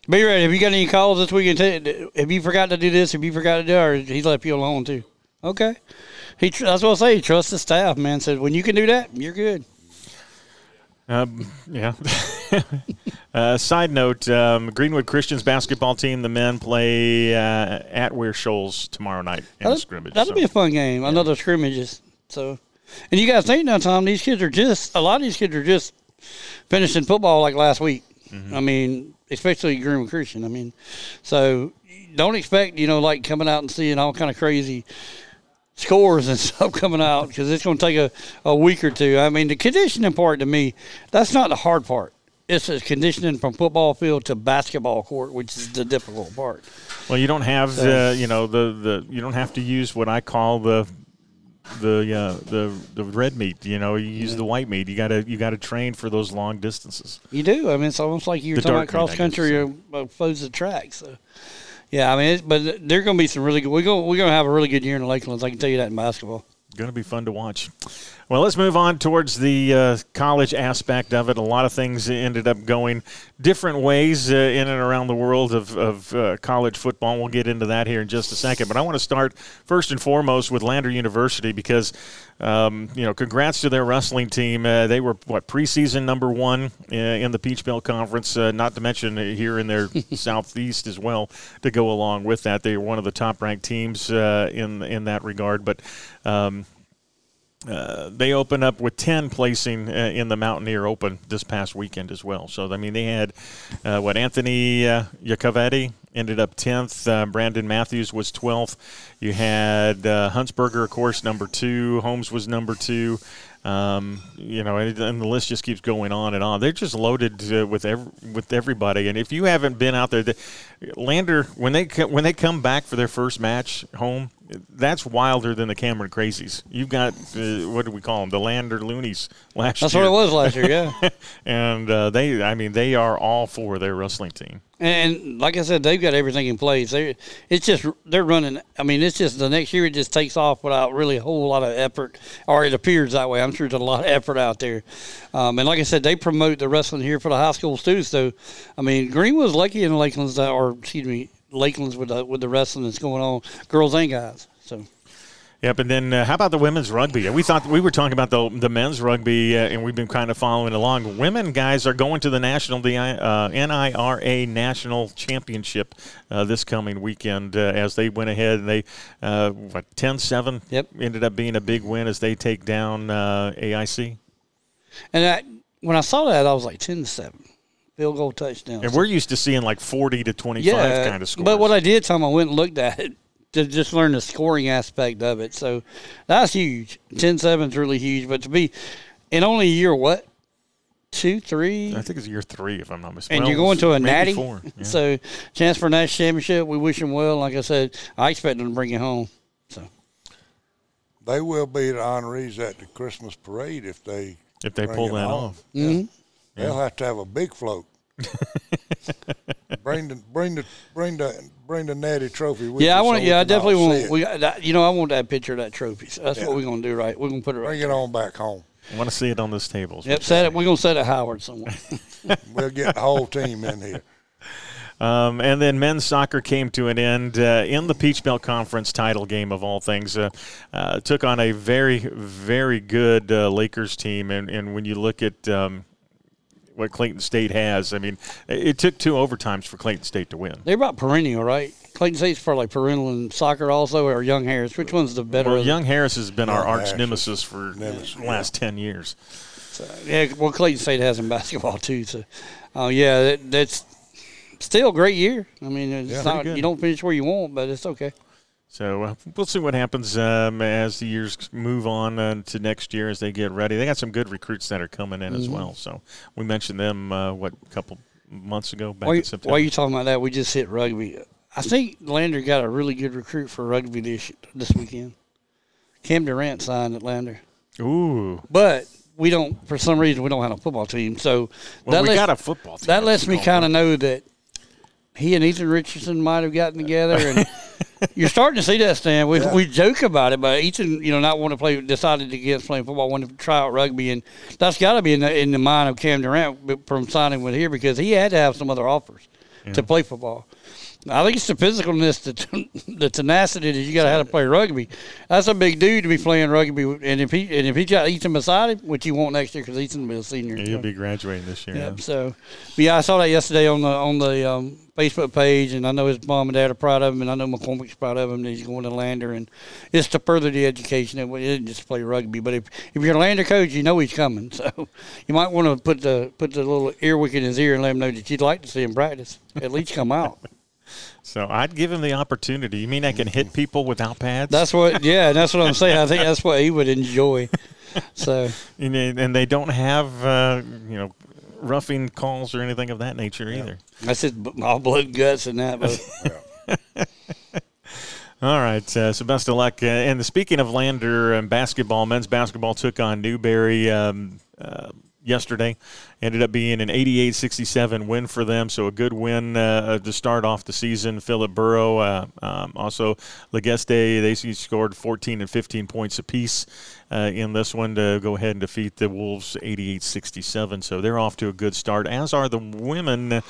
Be ready. Have you got any calls this weekend? Have you forgot to do this? Have you forgot to do, or he left you alone too? Okay. He that's what I say. He trusts the staff, man. Said when you can do that, you're good. Um, yeah. uh, side note: um, Greenwood Christians basketball team, the men play uh, at Ware Shoals tomorrow night in a That'll, scrimmage. that'll so- be a fun game. Another scrimmages. So, and you guys think now, Tom? These kids are just a lot of these kids are just finishing football like last week. Mm-hmm. I mean, especially Greenwood Christian. I mean, so don't expect you know like coming out and seeing all kind of crazy scores and stuff coming out because it's going to take a, a week or two. I mean, the conditioning part to me, that's not the hard part. It's the conditioning from football field to basketball court, which is the difficult part. well, you don't have So- uh, you know the, the you don't have to use what I call the the uh, the the red meat. You know, you use the white meat. You gotta you gotta train for those long distances. You do. I mean, it's almost like you're The talking about meat, cross guess, country or opposite track. So, yeah, I mean, it's, but they're going to be some really good. We're going we're going to have a really good year in the Lakelands. I can tell you that in basketball. Going to be fun to watch. Well, let's move on towards the uh, college aspect of it. A lot of things ended up going different ways uh, in and around the world of, of uh, college football. We'll get into that here in just a second. But I want to start first and foremost with Lander University because, um, you know, congrats to their wrestling team. Uh, they were, what, preseason number one uh, in the Peach Belt Conference, uh, not to mention here in their southeast as well to go along with that. They were one of the top ranked teams uh, in, in that regard. But, um, uh, they opened up with 10 placing uh, in the Mountaineer Open this past weekend as well. So, I mean, they had uh, what Anthony uh, ended up 10th. Uh, Brandon Matthews was 12th. You had uh, Huntsberger, of course, number two. Holmes was number two. Um, you know, and, and the list just keeps going on and on. They're just loaded uh, with with everybody. And if you haven't been out there, the, Lander when they co- when they come back for their first match home, that's wilder than the Cameron Crazies. You've got uh, what do we call them? The Lander Loonies last That's year. That's what it was last year. Yeah, and uh, they, I mean, they are all for their wrestling team. and like I said, they've got everything in place. They it's just they're running. I mean, it's just the next year it just takes off without really a whole lot of effort, or it appears that way. I'm sure there's a lot of effort out there. Um, and like I said, they promote the wrestling here for the high school students. So, I mean, Greenwood's lucky in Lakeland's, or excuse me, Lakeland's with the, with the wrestling that's going on, girls and guys. So. Yep, and then uh, how about the women's rugby? We thought we were talking about the the men's rugby, uh, and we've been kind of following along. Women guys are going to the national, the uh, NIRA national championship uh, this coming weekend uh, as they went ahead and they uh, what 10-7 Yep. ended up being a big win as they take down uh, AIC. And I, when I saw that, I was like ten seven, field goal touchdown. And we're used to seeing like forty to twenty five kind of scores. But what I did, Tom, I went and looked at it to just learn the scoring aspect of it. So that's huge. 10-7 is really huge. But to be in only a year, what? Two, three? I think it's year three, if I'm not mistaken. And Well, you're going to a natty. Four. yeah. So chance for a national championship. We wish them well. Like I said, I expect them to bring it home. So they will be the honorees at the Christmas parade if they if they bring pull it that home. off. mhm. They'll have to have a big float. Bring the bring the bring the bring the natty trophy with yeah, I you want. so yeah, I we can all definitely want. We, got that, you know, I want that picture of that trophy. So that's Yeah. what we're gonna do. Right, we're gonna put it right. bring it on back home. I want to see it on this table. is Yep, set it. We're gonna set it Howard somewhere. We'll get the whole team in here. Um, and then men's soccer came to an end uh, in the Peach Belt Conference title game of all things. Uh, uh, took on a very, very good uh, Lakers team, and, and when you look at um, what Clayton State has, I mean, it took two overtimes for Clayton State to win. They're about perennial, right? Clayton State's probably perennial in soccer also, or Young Harris. Which one's the better? Well, Young Harris has been our arch nemesis for nemesis, the last ten years. Yeah, well, Clayton State has in basketball too. So, uh, yeah, that, that's still a great year. I mean, it's Yeah. not you don't finish where you want, but it's okay. So uh, we'll see what happens um, as the years move on uh, to next year as they get ready. They got some good recruits that are coming in as Mm-hmm. well. So we mentioned them what what a couple months ago back While, in September. while you talking about that, we just hit rugby. I think Lander got a really good recruit for rugby this this weekend. Cam Durant signed at Lander, Ooh, but we don't. For some reason, we don't have a football team. So well, that we lets, got a football team. that lets me kind of know that he and Ethan Richardson might have gotten together, and you're starting to see that. Stan, we we joke about it, but Ethan, you know, not want to play, decided against playing football, wanted to try out rugby, and that's got to be in the in the mind of Cam Durant from signing with here because he had to have some other offers to play football. I think it's the physicalness, the, t- the tenacity that you got to have to play rugby. That's a big dude to be playing rugby, and if he and if he got Ethan beside him, which he won't next year because Ethan will be a senior. Yeah, so. you'll be graduating this year. Yep. So, but yeah, I saw that yesterday on the on the um, Facebook page, and I know his mom and dad are proud of him, and I know McCormick's proud of him. That he's going to Lander, and it's to further the education. It didn't just play rugby, but if if you're a Lander coach, you know he's coming. So, you might want to put the put the little earwick in his ear and let him know that you'd like to see him practice. At least come out. So I'd give him the opportunity. You mean I can hit people without pads? That's what. Yeah, that's what I'm saying. I think that's what he would enjoy. So, and, they- and they don't have uh, you know roughing calls or anything of that nature either. that's just all blood guts and that. But All right, uh, so best of luck. Uh, and speaking of Lander and basketball, men's basketball took on Newberry um, uh, yesterday. Ended up being an 88-67 win for them, so a good win uh, to start off the season. Philip Burrow, uh, um, also Legeste, they scored 14 and 15 points apiece uh, in this one to go ahead and defeat the Wolves 88-67. So they're off to a good start, as are the women.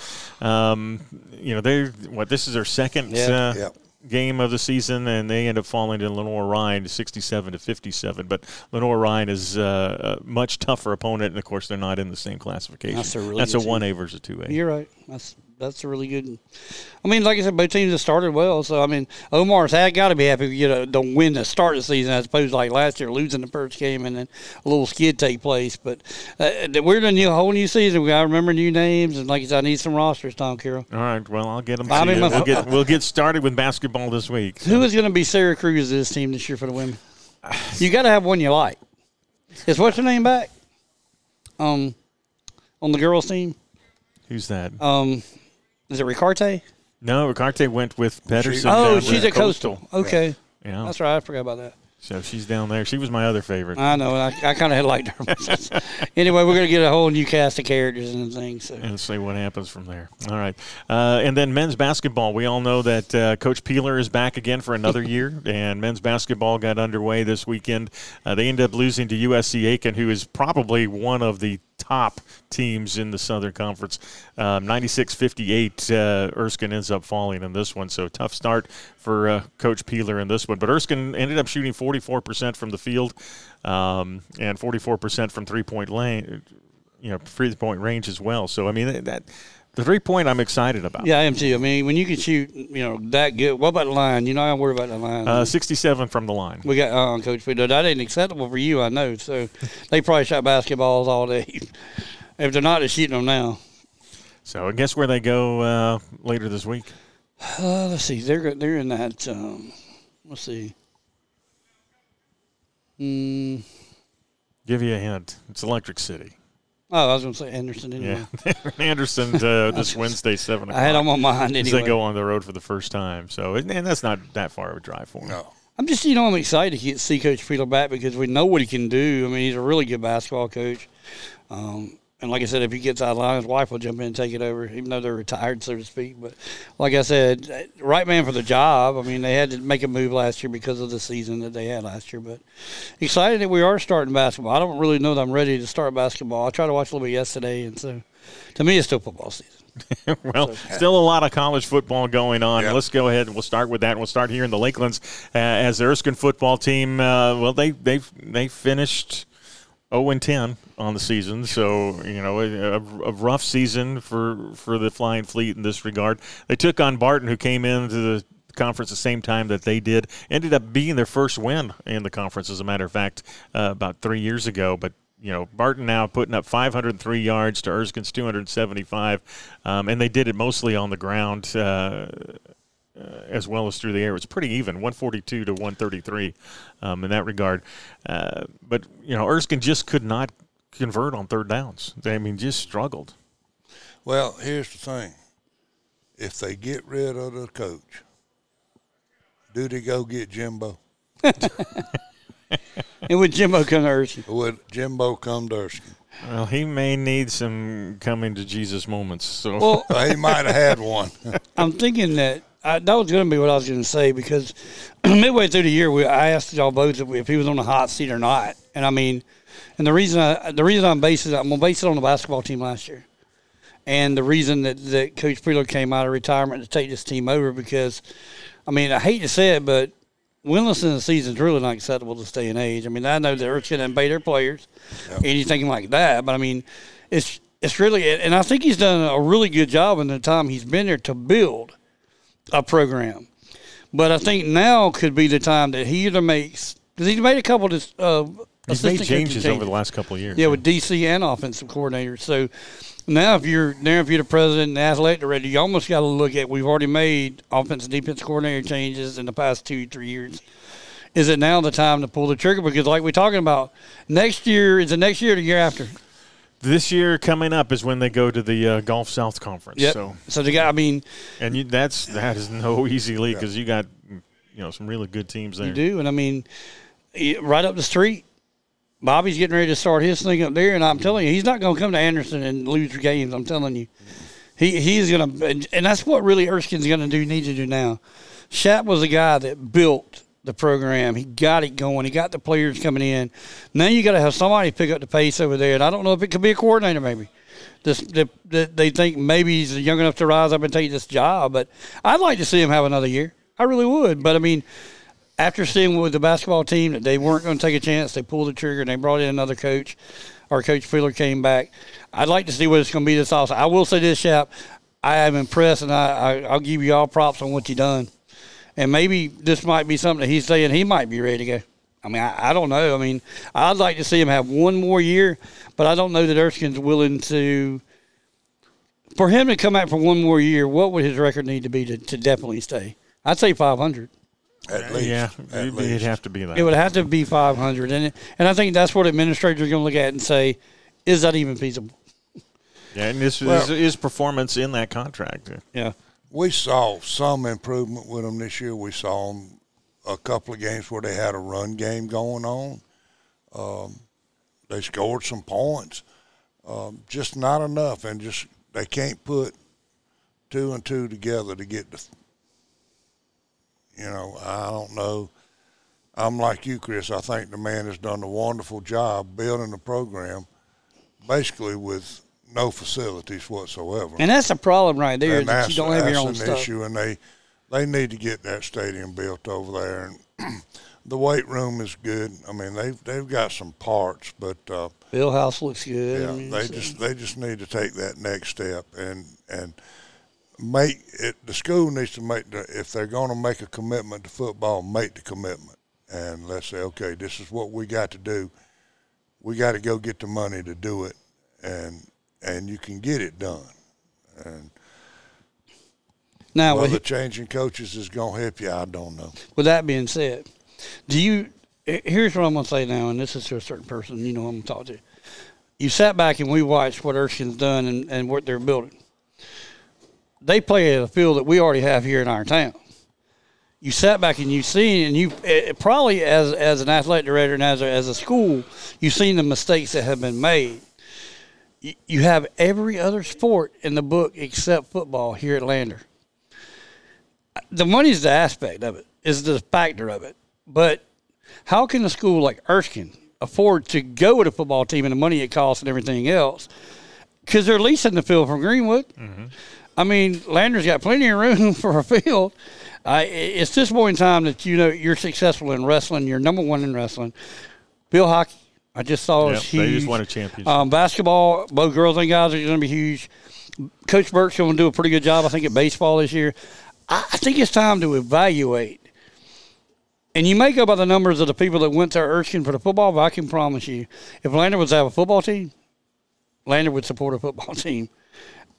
Um, you know, they what this is their second. Yeah. Uh, Yep. Game of the season, and they end up falling to Lenoir-Rhyne, 67 to 57. But Lenoir-Rhyne is uh, a much tougher opponent, and of course, they're not in the same classification. That's a really That's a one A versus two A. You're right. That's that's a really good. I mean, like I said, both teams have started well. So I mean, Omar's had got to be happy if you get a don't win to start of the season as opposed to like last year losing the first game and then a little skid take place. But uh, we're in a new whole new season. We got to remember new names and like I said, I need some rosters, Tom Carroll. All right, well, I'll get them. I mean, we'll get we'll get started with basketball this week. so. Who is going to be Sarah Cruz's team this year for the women? You got to have one you like. Is what's her name back? Um, on the girls team. Who's that? Um, is it Ricarte? no, Ricarte went with Pedersen. Oh, she's with at Coastal. Okay, Yeah, that's right. I forgot about that. so she's down there. She was my other favorite. I know. I, I kind of had liked her. anyway, we're gonna get a whole new cast of characters and things. So. and see what happens from there. All right. Uh, and then men's basketball. We all know that uh, Coach Peeler is back again for another year, and men's basketball got underway this weekend. Uh, they ended up losing to USC Aiken, who is probably one of the top teams in the Southern Conference. Um, 96-58, uh, Erskine ends up falling in this one, so tough start for uh, Coach Peeler in this one. But Erskine ended up shooting 44% from the field um, and 44% from three-point lane, you know, three-point range as well. So, I mean, that the three-point I'm excited about. Yeah, I am too. I mean, when you can shoot, you know, that good. What about the line? You know, I worry about the line. Uh, 67 from the line. we got uh, Coach. That ain't acceptable for you, I know. So they probably shot basketballs all day. if they're not, they're shooting them now. So, I guess where they go uh, later this week. Uh, let's see. They're they're in that. Um, let's see. Mm, Give you a hint. It's Electric City. Oh, I was going to say Anderson. Anyway. Yeah, Anderson uh, this Wednesday, seven o'clock. I had him on my mind as anyway. they go on the road for the first time. So, and and that's not that far of a drive for him. No. I'm just, you know, I'm excited to get see Coach Fiedler back because we know what he can do. I mean, he's a really good basketball coach. Um, And like I said, if he gets out of line, his wife will jump in and take it over, even though they're retired, so to speak. But like I said, right man for the job. I mean, they had to make a move last year because of the season that they had last year. But excited that we are starting basketball. I don't really know that I'm ready to start basketball. I tried to watch a little bit yesterday, and so to me, it's still football season. well, still a lot of college football going on. Yeah. Let's go ahead and we'll start with that. We'll start here in the Lakelands uh, as the Erskine football team. Uh, well, they they they finished 0 and 10 on the season, so you know a, a rough season for for the Flying Fleet in this regard. They took on Barton, who came into the conference the same time that they did. Ended up being their first win in the conference, as a matter of fact, uh, about three years ago. But you know, Barton now putting up 503 yards to Erskine's 275, um, and they did it mostly on the ground. Uh, uh, as well as through the air, it's pretty even, 142 to 133, um, in that regard. Uh, but you know, Erskine just could not convert on third downs. I mean, just struggled. Well, here's the thing: if they get rid of the coach, do they go get Jimbo? And with Jimbo come to Erskine. Would Jimbo come to Erskine? Well, he may need some coming to Jesus moments. So, Well, Well, he might have had one. I'm thinking that I, that was going to be what I was going to say because midway through the year, we, I asked y'all both if, we, if he was on the hot seat or not. And I mean, and the reason I, the reason I'm basing it, I'm going to base it on the basketball team last year. And the reason that, that Coach Peeler came out of retirement to take this team over because, I mean, I hate to say it, but winless in the season is really not acceptable to stay in age. I mean, I know that Erskine didn't pay their players, anything like that, but I mean, it's it's really, and I think he's done a really good job in the time he's been there to build a program. But I think now could be the time that he either makes because he's made a couple of uh, he's made changes over the last couple of years. yeah, with DC and offensive coordinator. So now, if you're now if you're the president and the athletic director, you almost got to look at we've already made offense and defense coordinator changes in the past two three years. Is it now the time to pull the trigger? Because like we're talking about, next year is the next year or the year after. This year coming up is when they go to the uh, Gulf South Conference. Yep. So, So the guy, I mean, and you, that's that is no easy league because you got you know some really good teams there. You do, and I mean, right up the street, Bobby's getting ready to start his thing up there, and I'm telling you, he's not going to come to Anderson and lose games. I'm telling you, he he's going to, and, and that's what really Erskine's going to do, need to do now. Shap was a guy that built the program. He got it going. He got the players coming in. Now you got to have somebody pick up the pace over there, and I don't know if it could be a coordinator, maybe. This, that, that they think maybe he's young enough to rise up and take this job, but I'd like to see him have another year. I really would. But I mean, after seeing with the basketball team that they weren't going to take a chance, they pulled the trigger and they brought in another coach. Our coach Fuller came back. I'd like to see what it's going to be this also. I will say this, Shap. I am impressed, and I, I, I'll give you all props on what you done. And maybe this might be something that he's saying he might be ready to go. I mean, I, I don't know. I mean, I'd like to see him have one more year, but I don't know that Erskine's willing to. For him to come out for one more year, what would his record need to be to, to definitely stay? I'd say 500. At least. yeah, At it'd, least. it'd have to be that. It would have to be 500, and it, and I think that's what administrators are going to look at and say, is that even feasible? yeah, and this Well- is his performance in that contract. Yeah. We saw some improvement with them this year. We saw them a couple of games where they had a run game going on. Um, they scored some points, um, just not enough, and just they can't put two and two together to get the. You know, I don't know. I'm like you, Chris. I think the man has done a wonderful job building the program, basically with no facilities whatsoever And that's a problem right there, and that you don't have your that's own an stuff. issue, and they they need to get that stadium built over there. And the weight room is good. I mean, they've they've got some parts, but uh, Bill House looks good. yeah, they so- just they just need to take that next step and and make it. The school needs to make the if they're going to make a commitment to football, make the commitment, and let's say, okay, this is what we got to do. We got to go get the money to do it, and and you can get it done. And now, whether with, changing coaches is going to help you, I don't know. with that being said, do you? Here's what I'm going to say now, and this is to a certain person. You know, I'm going to talk to. You sat back and we watched what Erskine's done and, and what they're building. They play at a field that we already have here in our town. You sat back and you seen, and you eh, probably as as an athletic director and as a, as a school, you've seen the mistakes that have been made. You have every other sport in the book except football here at Lander. The money's the aspect of it, is the factor of it. But how can a school like Erskine afford to go with a football team and the money it costs and everything else? Because they're leasing the field from Greenwood. I mean, Lander's got plenty of room for a field. Uh, it's this point in time that you know you're successful in wrestling. You're number one in wrestling. Bill hockey, I just saw Yep, is huge. they just won a championship. Um, basketball, both girls and guys are going to be huge. Coach Burke's going to do a pretty good job, I think, at baseball this year. I, I think it's time to evaluate. And you may go by the numbers of the people that went to Erskine for the football, but I can promise you, if Lander was to have a football team, Lander would support a football team.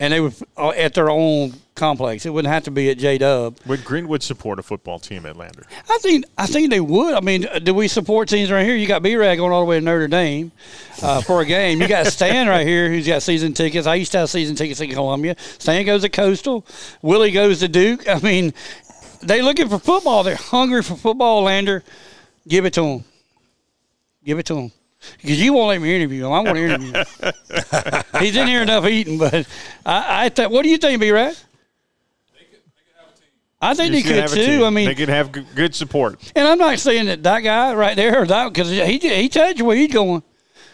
And they would uh, at their own complex. It wouldn't have to be at J Dub. Would Greenwood support a football team at Lander? I think I think they would. I mean, uh, do we support teams right here? You got B Rag going all the way to Notre Dame uh, for a game. You got Stan right here who's got season tickets. I used to have season tickets in Columbia. Stan goes to Coastal. Willie goes to Duke. I mean, they looking for football. They're hungry for football. Lander, give it to them. Give it to them. Because you won't let me interview him. I want to interview him. He's in here enough eating, but I, I th- what do you think, B Rag? I think they could too. I mean, they could have g- good support. and I'm not saying that that guy right there or that because he he tells you where he's going.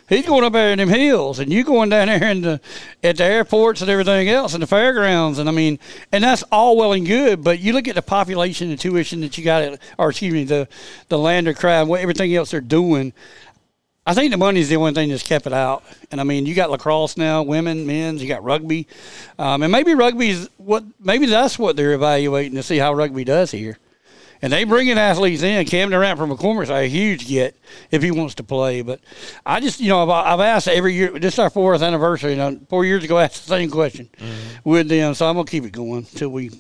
He's going up there in them hills, and you going down there in the at the airports and everything else, and the fairgrounds, and I mean, and that's all well and good. But you look at the population and tuition that you got, at, or excuse me, the the Lander crowd, what everything else they're doing. I think the money's the only thing that's kept it out. And I mean, you got lacrosse now, women, men's. You got rugby, um, and maybe rugby's what. Maybe that's what they're evaluating to see how rugby does here. And they bring in athletes in. Cam Durant from McCormick's a huge get if he wants to play. But I just, you know, I've, I've asked every year. This is our fourth anniversary. You know, four years ago, I asked the same question with them. So I'm gonna keep it going until we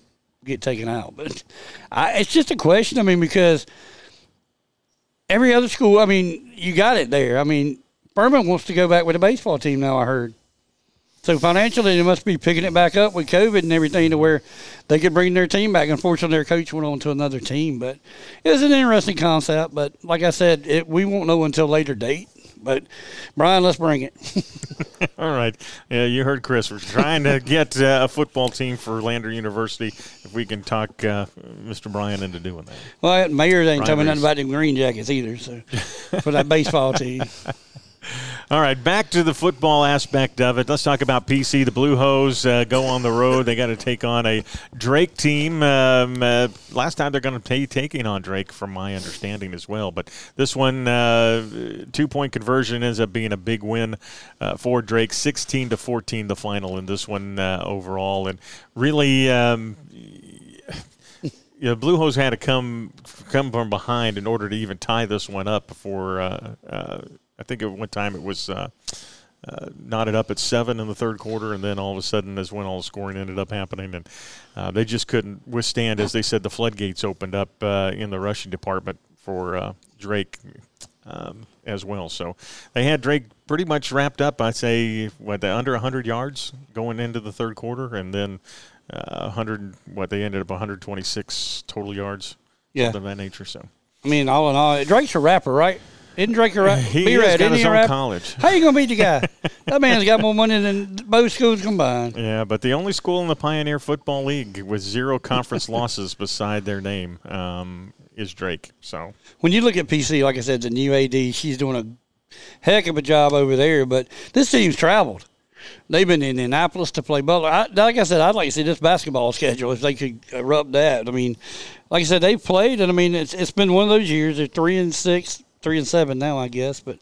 get taken out. But I, it's just a question. I mean, because every other school, I mean, you got it there. I mean, Furman wants to go back with a baseball team now. I heard. So financially, they must be picking it back up with COVID and everything to where they could bring their team back. Unfortunately, their coach went on to another team, but it was an interesting concept. But like I said, it, we won't know until later date. But Brian, let's bring it. All right. Yeah, you heard Chris. We're trying to get uh, a football team for Lander University. If we can talk uh, Mr. Brian into doing that. well, Mayor ain't telling me Brian nothing about them green jackets either. So for that baseball team, All right, back to the football aspect of it. Let's talk about PC. The Blue Hose uh, go on the road. They got to take on a Drake team. Um, uh, last time they're going to be taking on Drake, from my understanding as well. But this one, uh, two point conversion ends up being a big win uh, for Drake. 16 to 14, the final in this one uh, overall. And really, um, Blue Hose had to come come from behind in order to even tie this one up before. Uh, uh, I think at one time it was uh, uh, knotted up at seven in the third quarter, and then all of a sudden is when all the scoring ended up happening, and uh, they just couldn't withstand. As they said, the floodgates opened up uh, in the rushing department for uh, Drake. Um, as well, so they had Drake pretty much wrapped up. I'd say what the under 100 yards going into the third quarter, and then uh, 100. What they ended up 126 total yards, Yeah. something of that nature. So I mean, all in all, Drake's a rapper, right? Isn't Drake a rapper? he B-Rad, has got isn't his own rapper? college. How you gonna beat the guy? that man's got more money than both schools combined. Yeah, but the only school in the Pioneer Football League with zero conference losses beside their name um, is Drake. So When you look at PC, like I said, the new AD, she's doing a heck of a job over there. But this team's traveled. They've been in Indianapolis to play Butler. I, like I said, I'd like to see this basketball schedule if they could erupt that. I mean, like I said, they've played, and I mean, it's it's been one of those years. They're three and six, three and seven now, I guess. But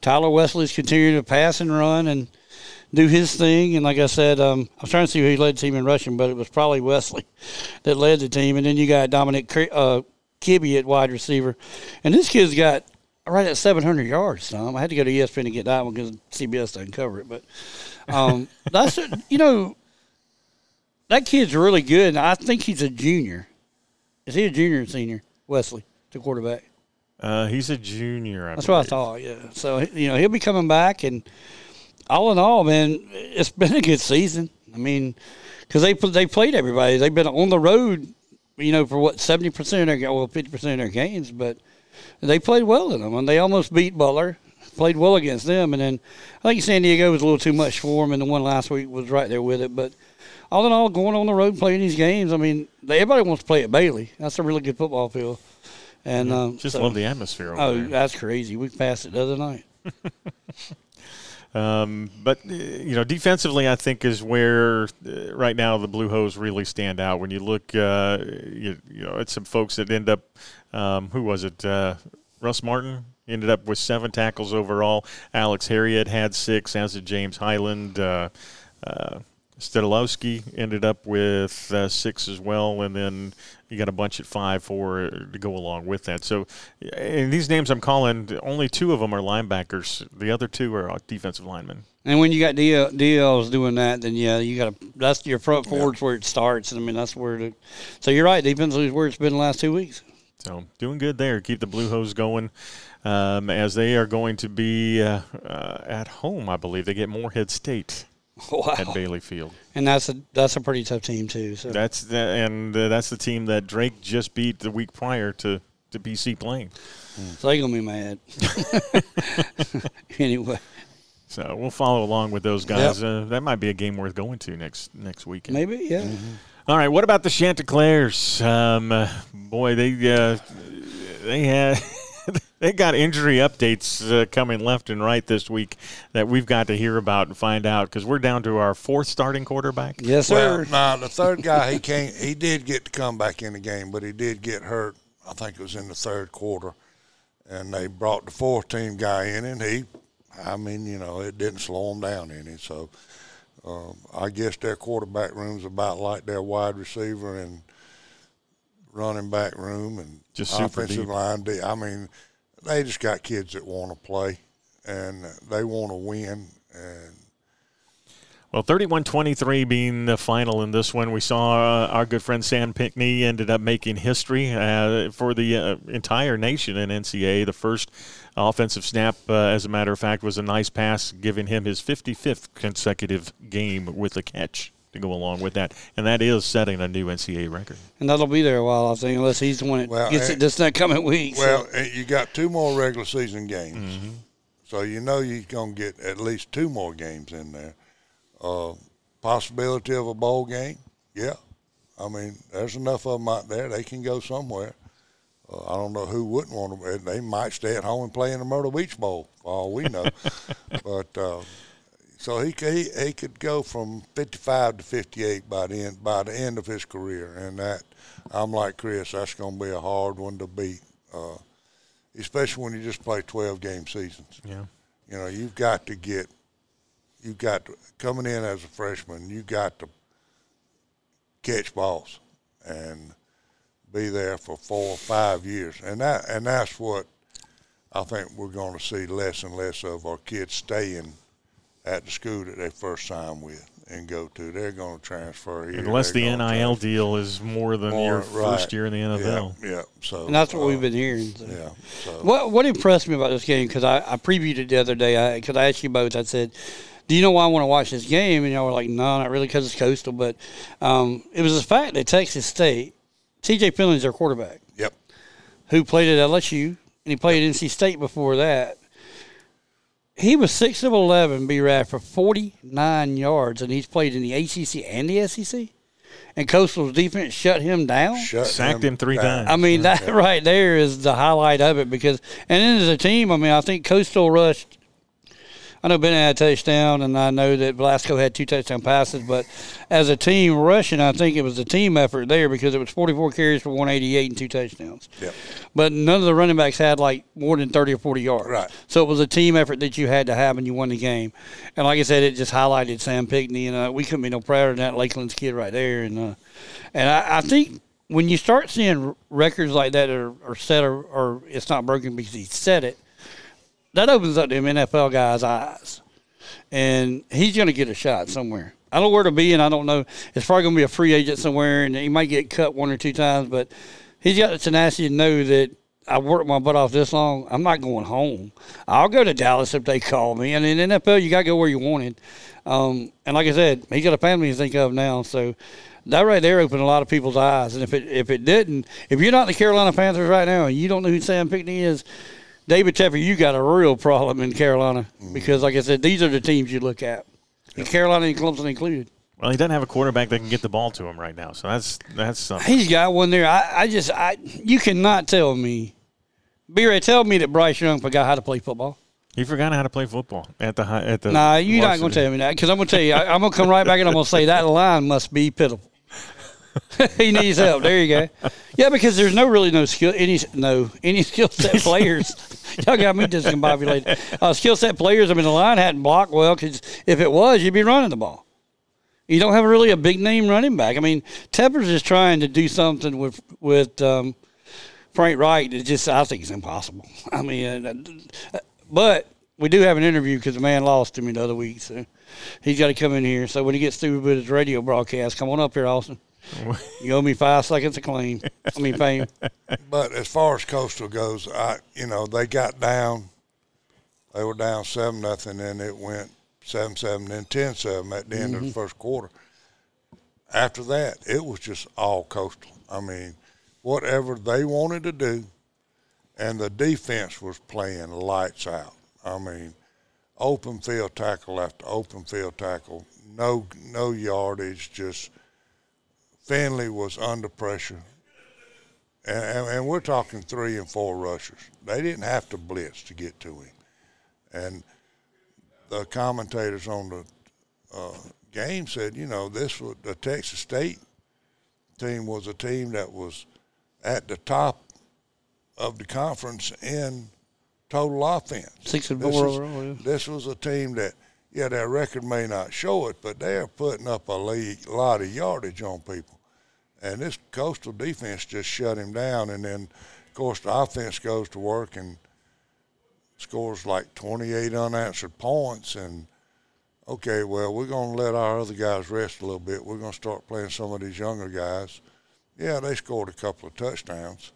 Tyler Wesley's continuing to pass and run and do his thing. And like I said, um, I was trying to see who he led the team in rushing, but it was probably Wesley that led the team. And then you got Dominic uh, Kibbe at wide receiver, and this kid's got right at 700 yards. Tom, I had to go to ESPN to get that one because CBS doesn't cover it. But um, that's you know that kid's really good, and I think he's a junior. Is he a junior or senior? Wesley, the quarterback. Uh, he's a junior. I That's what I thought. Yeah. So you know he'll be coming back, and all in all, man, it's been a good season. I mean, because they they played everybody. They've been on the road, you know, for what seventy percent of their well fifty percent of their games, but they played well in them, and they almost beat Butler played well against them. And then I think San Diego was a little too much for them, and the one last week was right there with it. But all in all, going on the road playing these games, I mean, everybody wants to play at Bailey. That's a really good football field. And um, Just so- love the atmosphere Oh, there. that's crazy. We passed it the other night. Um, but uh, you know, defensively, I think is where uh, right now the Blue Hose really stand out. When you look, uh, you, you know, at some folks that end up, um, who was it? Uh, Russ Martin ended up with seven tackles overall. Alex Harriet had six, as did James Highland. Uh, uh, ended up with uh, six as well, and then you got a bunch at five, four to go along with that. So, and these names I'm calling, only two of them are linebackers. The other two are uh, defensive linemen. And when you got DL, DLs doing that, then yeah, you got to. That's your front forwards where it starts. I mean, that's where. The, so you're right. Defensively is where it's been the last two weeks. So doing good there. Keep the Blue Hose going um, as they are going to be uh, uh, at home. I believe they get Morehead State Wow. at Bailey Field. And that's a that's a pretty tough team too. So That's the, and uh, that's the team that Drake just beat the week prior to to PC playing. So they gonna be mad. anyway, So we'll follow along with those guys. Uh, that might be a game worth going to next next weekend. maybe yeah. All right, what about the Chanticleers? Um, uh, boy, they uh, they had they got injury updates uh, coming left and right this week that we've got to hear about and find out because we're down to our fourth starting quarterback. Yes, Well, sir. now the third guy he came, he did get to come back in the game, but he did get hurt. I think it was in the third quarter, and they brought the fourth team guy in, and he, I mean, you know, it didn't slow him down any. So, um, I guess their quarterback room's about like their wide receiver and running back room and Just offensive deep. line. D- I mean, they just got kids that want to play, and they want to win, and Well, 31 23 being the final in this one. We saw uh, our good friend Sam Pinckney ended up making history uh, for the uh, entire nation in NCAA. The first offensive snap, uh, as a matter of fact, was a nice pass, giving him his 55th consecutive game with a catch to go along with that. And that is setting a new NCAA record. And that'll be there a while, I think, unless he's the one that Well, gets eh, it this next coming week. so- Well, eh, you got two more regular season games, so you know you're gonna get at least two more games in there. Uh, possibility of a bowl game, yeah. I mean, there's enough of them out there; they can go somewhere. Uh, I don't know who wouldn't want to. They might stay at home and play in the Myrtle Beach Bowl, for all we know. but uh, so he, he he could go from 55 to 58 by the end by the end of his career, and that I'm like Chris. That's going to be a hard one to beat, uh, especially when you just play 12 game seasons. Yeah. You know, you've got to get, you've got to, coming in as a freshman, you got to catch balls and be there for four or five years, and that and that's what I think we're going to see less and less of our kids staying at the school that they first signed with and go to. They're going to transfer here. Unless the they're gonna NIL transfer deal is more than more, your right. first year in the NFL. Yeah, yeah. So and that's what uh, we've been hearing. so. Yeah. So What what impressed me about this game because I, I previewed it the other day because I, asked you both. I said, "Do you know why I want to watch this game?" And y'all were like, "No, not really, because it's coastal." But um, it was the fact that Texas State, T.J. Finley's their quarterback, yep. who played at LSU and he played at NC State before that. He was six of eleven, B Rad for forty nine yards, and he's played in the ACC and the SEC. And Coastal's defense shut him down. Shut Sacked him three down. times. I mean, that right there is the highlight of it because, and then as a team, I mean, I think Coastal rushed. I know Ben had a touchdown, and I know that Blasco had two touchdown passes, but as a team rushing, I think it was a team effort there because it was 44 carries for 188 and two touchdowns. Yep. But none of the running backs had like more than 30 or 40 yards. Right. So it was a team effort that you had to have, and you won the game. And like I said, it just highlighted Sam Pinckney, and uh, we couldn't be no prouder than that Lakeland's kid right there. And uh, and I, I think when you start seeing records like that are, are set or, or it's not broken because he said it, that opens up them NFL guys' eyes, and he's going to get a shot somewhere. I don't know where to be, and I don't know. It's probably going to be a free agent somewhere, and he might get cut one or two times, but he's got the tenacity to know that I worked my butt off this long. I'm not going home. I'll go to Dallas if they call me. And in NFL, you got to go where you wanted. Um, and like I said, he's got a family to think of now, so that right there opened a lot of people's eyes. And if it if it didn't, if you're not the Carolina Panthers right now and you don't know who Sam Pinckney is, David Tepper, you got a real problem in Carolina mm-hmm. because, like I said, these are the teams you look at, and Carolina and Clemson included. Well, he doesn't have a quarterback that can get the ball to him right now, so that's that's something. He's got one there. I, I just, I you cannot tell me. B-Ray, tell me that Bryce Young forgot how to play football. He forgot how to play football at the high, at the. Nah, you're not going to tell me that because I'm going to tell you. I, I'm going to come right back and I'm going to say that line must be pitiful. he needs help. There you go. Yeah, because there's no really no skill any no any skill set players. Y'all got me discombobulated. Uh, skill set players. I mean, the line hadn't blocked well because if it was, you'd be running the ball. You don't have really a big name running back. I mean, Tepper's is trying to do something with with um, Frank Reich. It just I think it's impossible. I mean, uh, but we do have an interview because the man lost to me the other week, so he's got to come in here. So when he gets through with his radio broadcast, come on up here, Austin. You owe me five seconds of claim. I mean fame. But as far as Coastal goes, I you know they got down. They were down seven nothing, and it went seven seven, then ten seven at the end of the mm-hmm. first quarter. After that, it was just all Coastal. I mean, whatever they wanted to do, and the defense was playing lights out. I mean, open field tackle after open field tackle, no no yardage, just Finley was under pressure. And, and, and we're talking three and four rushers. They didn't have to blitz to get to him. And the commentators on the uh, game said, you know, this was the Texas State team was a team that was at the top of the conference in total offense. Six and This four overall. yeah. This was a team that, yeah, their record may not show it, but they're putting up a league, lot of yardage on people. And this coastal defense just shut him down. And then, of course, the offense goes to work and scores like 28 unanswered points. And, okay, well, we're going to let our other guys rest a little bit. We're going to start playing some of these younger guys. Yeah, they scored a couple of touchdowns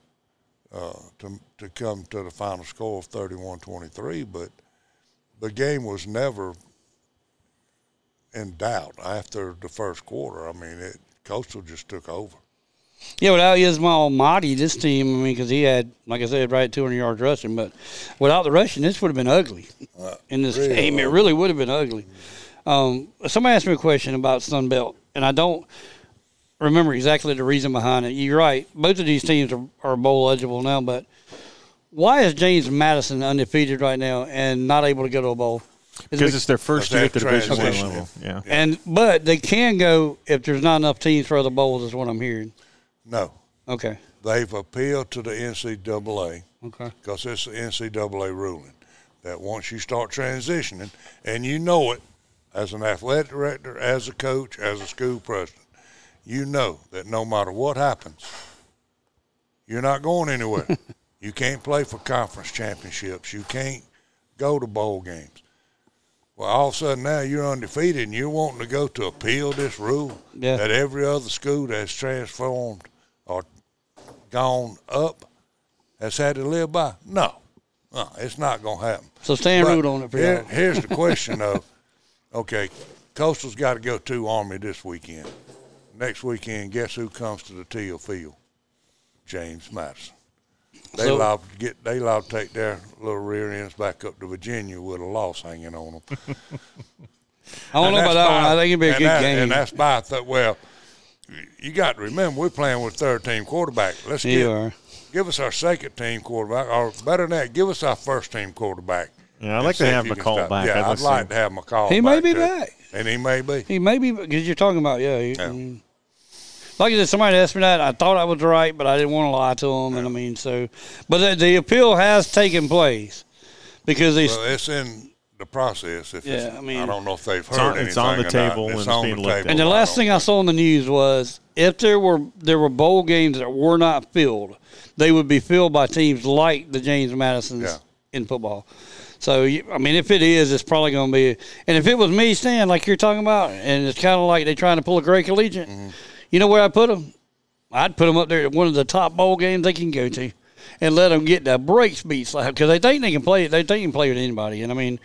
uh, to, to come to the final score of 31 23, but the game was never in doubt after the first quarter. I mean, it Coastal just took over. Yeah, without Ismail Mahdi, this team, I mean, because he had, like I said, right 200 yards rushing, but without the rushing, this would have been ugly in this real game. It really would have been ugly. Um, somebody asked me a question about Sun Belt, and I don't remember exactly the reason behind it. You're right. Both of these teams are, are bowl eligible now, but why is James Madison undefeated right now and not able to go to a bowl? Is it because it's their first year at the That's Division One transition. level. Yeah. and but they can go if there's not enough teams for other bowls. Is what I'm hearing. No, Okay. they've appealed to the NCAA Okay. because it's the NCAA ruling that once you start transitioning, and you know it as an athletic director, as a coach, as a school president, you know that no matter what happens, you're not going anywhere. you can't play for conference championships. You can't go to bowl games. Well, all of a sudden now you're undefeated and you're wanting to go to appeal this rule Yeah. that every other school that's transformed or gone up has had to live by? No, no, it's not going to happen. So stand But root on it for here-. Here's the question, though. Okay, Coastal's got to go to Army this weekend. Next weekend, guess who comes to the Teal Field? James Madison. They So- allowed to get they allowed to take their little rear ends back up to Virginia with a loss hanging on them. I don't know about that one. I think it'd be a good that- game. And that's by th- well, you got to remember we're playing with third team quarterback. Let's You give, are. give us our second team quarterback, or better than that, give us our first team quarterback. Yeah, I'd like to have you can McCall stop- back. Yeah, I'd I'd, like to to have McCall. He may be too. back. and he may be. He may be because you're talking about yeah. he- Yeah. I mean, like I said, somebody asked me that. I thought I was right, but I didn't want to lie to them. And I mean, so, but the, the appeal has taken place because they. Well, it's in the process. If it's, Yeah, I mean- I don't know if they've heard on- anything. it's on the or not. table It's and it's on being the looked at. table. and the last thing I saw in the news was if there were there were bowl games that were not filled, they would be filled by teams like the James Madisons Yeah. in football. So you- I mean, if it is, it's probably going to be. And if it was me, Stan, like you're talking about, and it's kind of like they're trying to pull a Gray Collegiate, Mm-hmm. You know where I put them? I'd put them up there at one of the top bowl games they can go to, and let them get the brakes beat slapped because they think they can play. It. They think they can play with anybody. And I mean,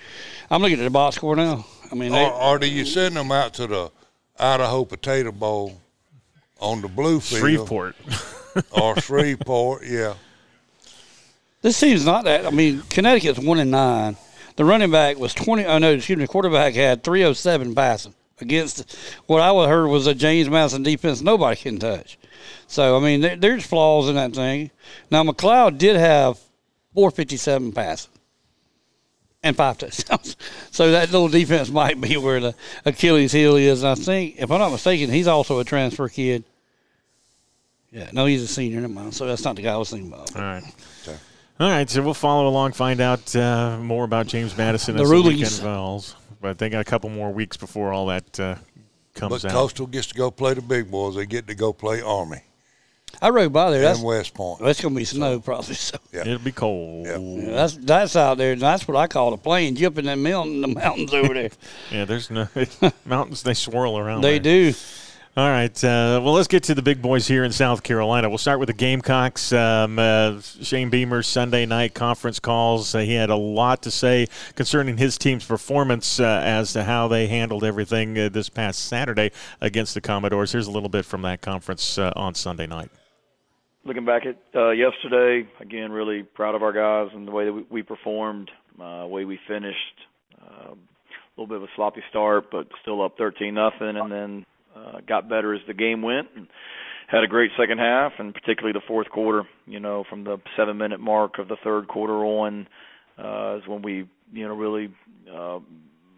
I'm looking at the box score now. I mean, they, Or, or do you send them out to the Idaho Potato Bowl on the blue field Shreveport. or Shreveport? Yeah. This season's not that. I mean, Connecticut's one and nine. The running back was twenty. Oh no, excuse me. The quarterback had three oh seven passing against what I heard was a James Madison defense nobody can touch. So I mean, there, there's flaws in that thing. Now McCloud did have four fifty seven passes and five touchdowns. So that little defense might be where the Achilles heel is. And I think, if I'm not mistaken, he's also a transfer kid. Yeah, no, he's a senior. Never mind. So that's not the guy I was thinking about. All right. All right, so we'll follow along, find out uh, more about James Madison The as the rulings. weekend involves. But they got a couple more weeks before all that uh, comes But out. Coastal gets to go play the big boys. They get to go play Army I rode by there. That's West Point. that's gonna be snow probably. So Yeah. It'll be cold. Yeah. yeah, that's that's out there. That's what I call the plains. a plane jumping that mountain. The mountains over there. Yeah, there's no mountains. They swirl around. they there. do. All right. Uh, well, let's get to the big boys here in South Carolina. We'll start with the Gamecocks. Um, uh, Shane Beamer's Sunday night conference calls. Uh, he had a lot to say concerning his team's performance uh, as to how they handled everything uh, this past Saturday against the Commodores. Here's a little bit from that conference uh, on Sunday night. looking back at yesterday, again, really proud of our guys and the way that we, we performed, uh, way we finished. A little bit of a sloppy start, but still up 13 nothing, and then uh, got better as the game went. And had a great second half, and particularly the fourth quarter. You know, from the seven-minute mark of the third quarter on, uh, is when we, you know, really. Uh,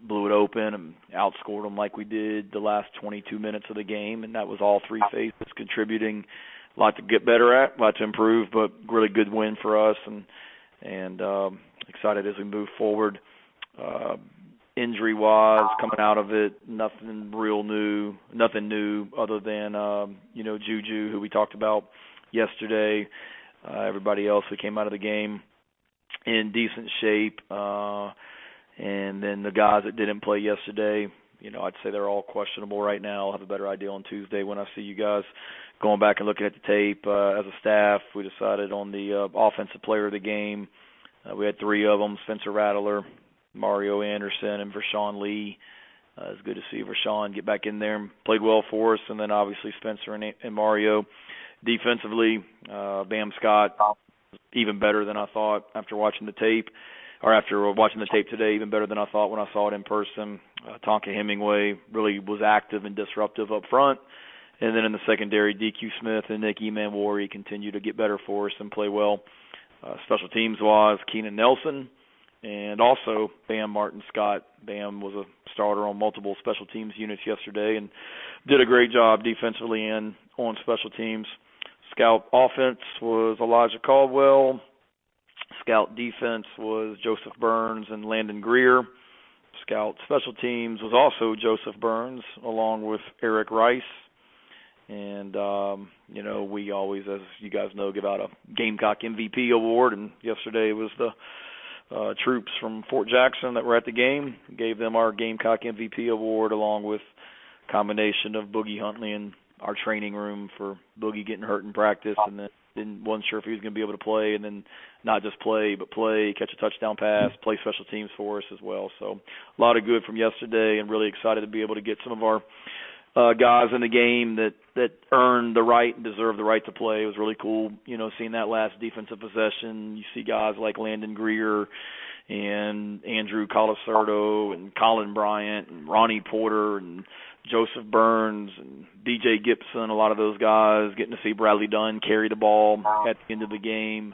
blew it open and outscored them like we did the last 22 minutes of the game, and that was all three phases contributing a lot to get better at, a lot to improve, but really good win for us and and um, excited as we move forward. Uh, injury wise, coming out of it, nothing real new, nothing new other than um, you know Juju, who we talked about yesterday. Uh, everybody else who came out of the game in decent shape, uh, and then the guys that didn't play yesterday. You know, I'd say they're all questionable right now. I'll have a better idea on Tuesday when I see you guys going back and looking at the tape uh, as a staff, we decided on the uh, offensive player of the game. Uh, we had three of them: Spencer Rattler, Mario Anderson, and Vershon Lee. Uh, it's good to see Vershon get back in there and played well for us, and then obviously Spencer and, and Mario. Defensively, uh, Bam Scott even better than I thought after watching the tape, or after watching the tape today, even better than I thought when I saw it in person. Uh, Tonka Hemingway really was active and disruptive up front. And then in the secondary, DQ Smith and Nick Emmanwori continue to get better for us and play well. Uh, special teams wise, Keenan Nelson and also Bam Martin Scott. Bam was a starter on multiple special teams units yesterday and did a great job defensively and on special teams. Scout offense was Elijah Caldwell. Scout defense was Joseph Burns and Landon Greer. Scout special teams was also Joseph Burns along with Eric Rice and um, you know we always, as you guys know, give out a Gamecock MVP award. And yesterday was the uh, troops from Fort Jackson that were at the game. Gave them our Gamecock MVP award, along with combination of Boogie Huntley and our training room for Boogie getting hurt in practice, and then didn't wasn't sure if he was going to be able to play, and then not just play, but play, catch a touchdown pass, play special teams for us as well. So a lot of good from yesterday, and really excited to be able to get some of our uh, guys in the game that that earned the right and deserved the right to play. It was really cool, you know, seeing that last defensive possession. You see guys like Landon Greer and Andrew Colacerdo and Colin Bryant and Ronnie Porter and Joseph Burns and DJ Gibson. A lot of those guys getting to see Bradley Dunn carry the ball at the end of the game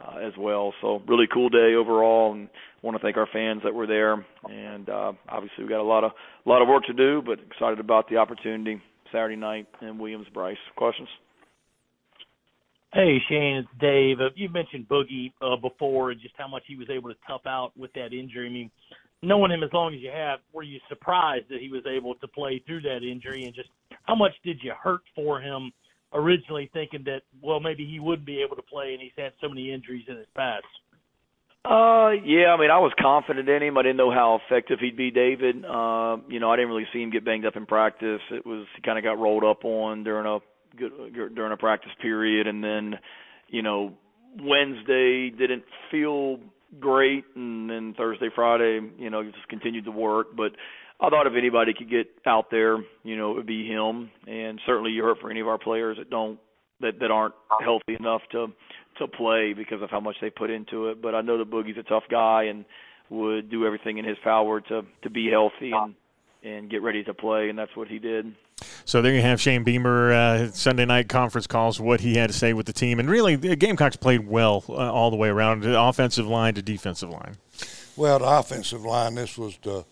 uh, as well. So really cool day overall, and want to thank our fans that were there. And uh, obviously we got a lot of a lot of work to do, but excited about the opportunity Saturday night in Williams-Brice. Questions? Hey Shane, it's Dave. Uh, you mentioned Boogie uh, before and just how much he was able to tough out with that injury. I mean, knowing him as long as you have, were you surprised that he was able to play through that injury? And just how much did you hurt for him originally, thinking that well maybe he wouldn't be able to play, and he's had so many injuries in his past? Uh, yeah. I mean, I was confident in him. I didn't know how effective he'd be, David. Uh, you know, I didn't really see him get banged up in practice. It was he kind of got rolled up on during a good during a practice period, and then, you know, Wednesday didn't feel great, and then Thursday, Friday, you know, just continued to work. But I thought if anybody could get out there, you know, it would be him. And certainly, you heard for any of our players that don't that that aren't healthy enough to to play because of how much they put into it. But I know that Boogie's a tough guy and would do everything in his power to to be healthy and and get ready to play, and that's what he did. So there you have Shane Beamer uh, Sunday night conference calls, what he had to say with the team, and really the Gamecocks played well uh, all the way around, the offensive line to defensive line. Well, the offensive line. This was the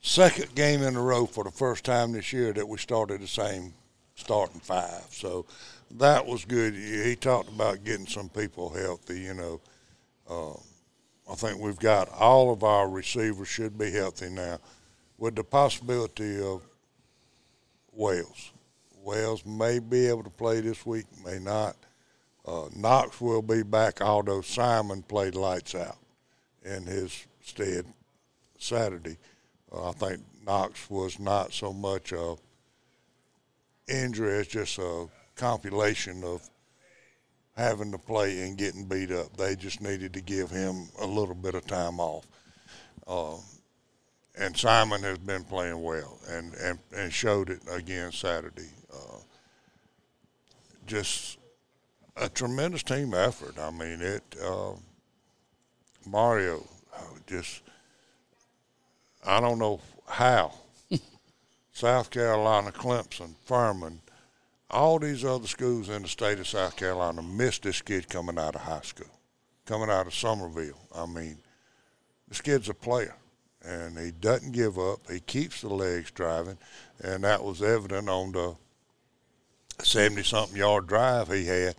second game in a row for the first time this year that we started the same starting five. So that was good. He talked about getting some people healthy. You know, uh, I think we've got all of our receivers should be healthy now, with the possibility of Wells. Wells may be able to play this week, may not. Uh, Knox will be back, although Simon played lights out in his stead Saturday. Uh, I think Knox was not so much a injury as just a compilation of having to play and getting beat up. They just needed to give him a little bit of time off. Uh, and Simon has been playing well and, and, and showed it again Saturday. Uh, just a tremendous team effort. I mean, it. Uh, Mario, just I don't know how. South Carolina, Clemson, Furman, all these other schools in the state of South Carolina missed this kid coming out of high school, coming out of Summerville. I mean, this kid's a player, and he doesn't give up. He keeps the legs driving, and that was evident on the 70 something yard drive he had,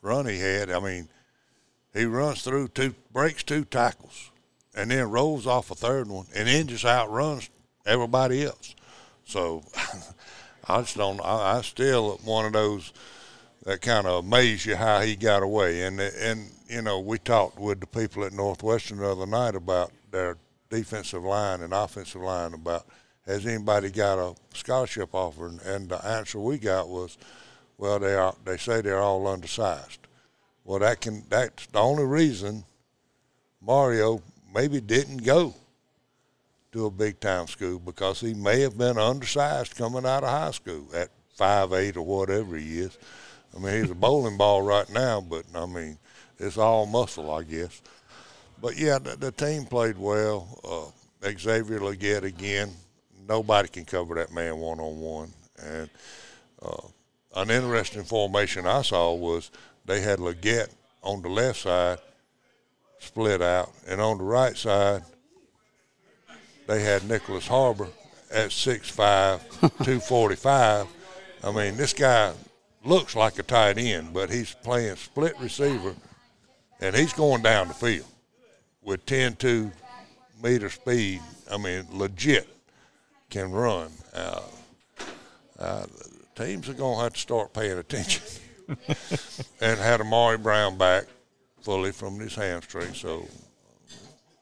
run he had. I mean, he runs through two, breaks two tackles, and then rolls off a third one, and then just outruns everybody else. So I just don't. I, I still one of those that kind of amaze you how he got away. And and you know we talked with the people at Northwestern the other night about their defensive line and offensive line about has anybody got a scholarship offer? And, and the answer we got was, well, they are. They say they're all undersized. Well, that can that's the only reason Mario maybe didn't go to a big time school because he may have been undersized coming out of high school at five eight or whatever he is. I mean, he's a bowling ball right now, but I mean, it's all muscle, I guess. But yeah, the, the team played well. Uh, Xavier Legette again. Nobody can cover that man one on one. And uh, an interesting formation I saw was they had Legette on the left side split out, and on the right side they had Nicholas Harbor at 6'5", 245. I mean, this guy looks like a tight end, but he's playing split receiver, and he's going down the field with 10-2 meter speed. I mean, legit can run. Uh, uh, teams are going to have to start paying attention. and had Amari Brown back fully from his hamstring. So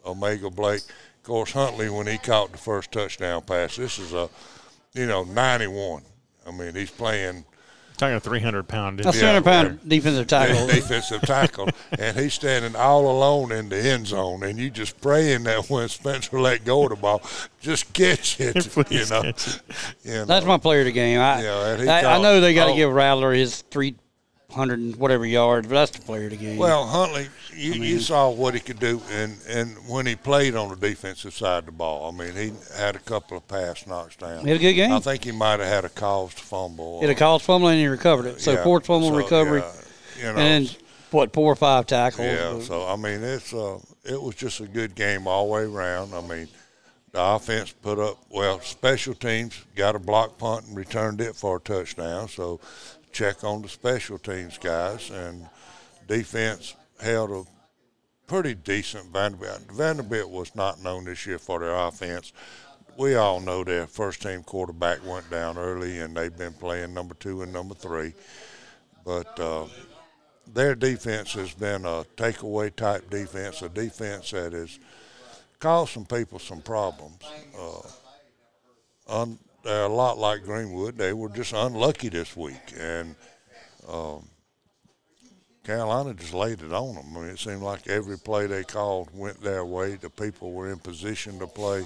O'Mega Blake – of course, Huntley, when he caught the first touchdown pass, this is a, you know, 91. I mean, he's playing. Talking a 300 pound. A 300 pound defensive tackle. defensive tackle. and he's standing all alone in the end zone. And you just praying that when Spencer let go of the ball, just catch it. you, know? It. you know. That's my player of the game. I, yeah, I, I, know they got to oh, give Rattler his three hundred and whatever yards, but that's the player of the game. Well, Huntley, you, I mean, you saw what he could do, and and when he played on the defensive side of the ball, I mean, he had a couple of pass knocks down. He had a good game. I think he might have had a caused fumble. He had a caused fumble and he recovered it. So yeah, fourth fumble so, recovery, yeah, you know, and what four or five tackles. Yeah. So I mean, it's uh, it was just a good game all the way around. I mean. The offense put up well. Special teams got a block punt and returned it for a touchdown. So check on the special teams guys, and defense held a pretty decent Vanderbilt. Vanderbilt was not known this year for their offense. We all know their first team quarterback went down early, and they've been playing number two and number three. But uh, their defense has been a takeaway type defense, a defense that has caused some people some problems. Uh, un- a lot like Greenwood. They were just unlucky this week, and um, Carolina just laid it on them. I mean, it seemed like every play they called went their way. The people were in position to play.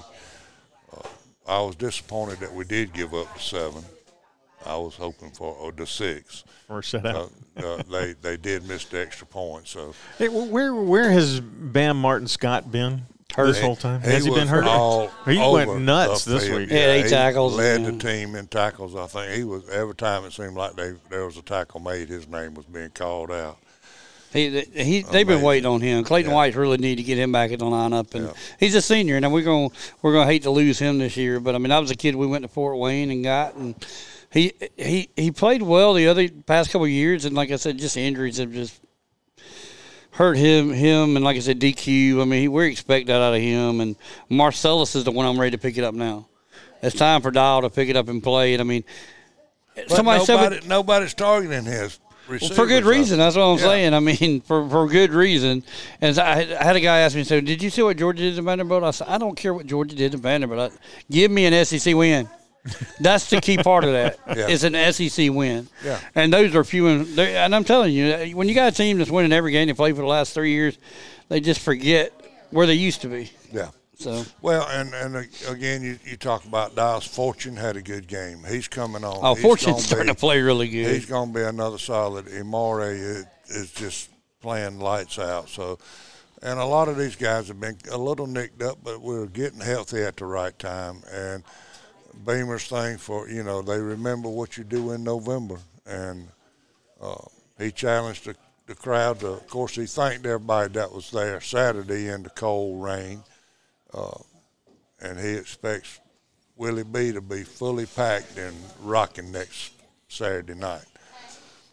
Uh, I was disappointed that we did give up the seven. I was hoping for or the six. Or set Uh, out. uh, they they did miss the extra point, so Hey, where where has Bam Martin Scott been this whole time? has he been hurt? All he over went nuts the this field. week. Yeah, eight he tackles, Led yeah. the team in tackles. I think he was every time it seemed like they there was a tackle made, his name was being called out. He, he, they've been waiting on him. Clayton Yeah. White really need to get him back in the lineup, and Yeah. he's a senior. Now we're gonna we're going to hate to lose him this year, but I mean I was a kid we went to Fort Wayne and got, and he he he played well the other past couple of years, and like I said, just injuries have just hurt him him, and like I said, DQ. I mean he, we expect that out of him, and Marcellus is the one I'm ready to pick it up now. It's time for Dial to pick it up and play, and I mean. But Somebody said we- nobody's targeting his well, for good reason. That's what I'm Yeah. saying. I mean, for for good reason. And I, had- I had a guy ask me, "So, did you see what Georgia did to Vanderbilt?" I said, "I don't care what Georgia did to Vanderbilt. I, give me an SEC win. That's the key part of that. Yeah. It's an SEC win. Yeah. And those are few and and I'm telling you, when you got a team that's winning every game they play for the last three years, they just forget where they used to be. Yeah. So, Well, and and uh, again, you, you talk about Dallas. Fortune had a good game. He's coming on. oh, He's Fortune's starting be- to play really good. He's going to be another solid. Is, is just playing lights out. So, and a lot of these guys have been a little nicked up, but we're getting healthy at the right time. And Beamer's thing for you know they remember what you do in November, and uh, he challenged the, the crowd. To, of course, he thanked everybody that was there Saturday in the cold rain, uh, and he expects Willie B to be fully packed and rocking next Saturday night.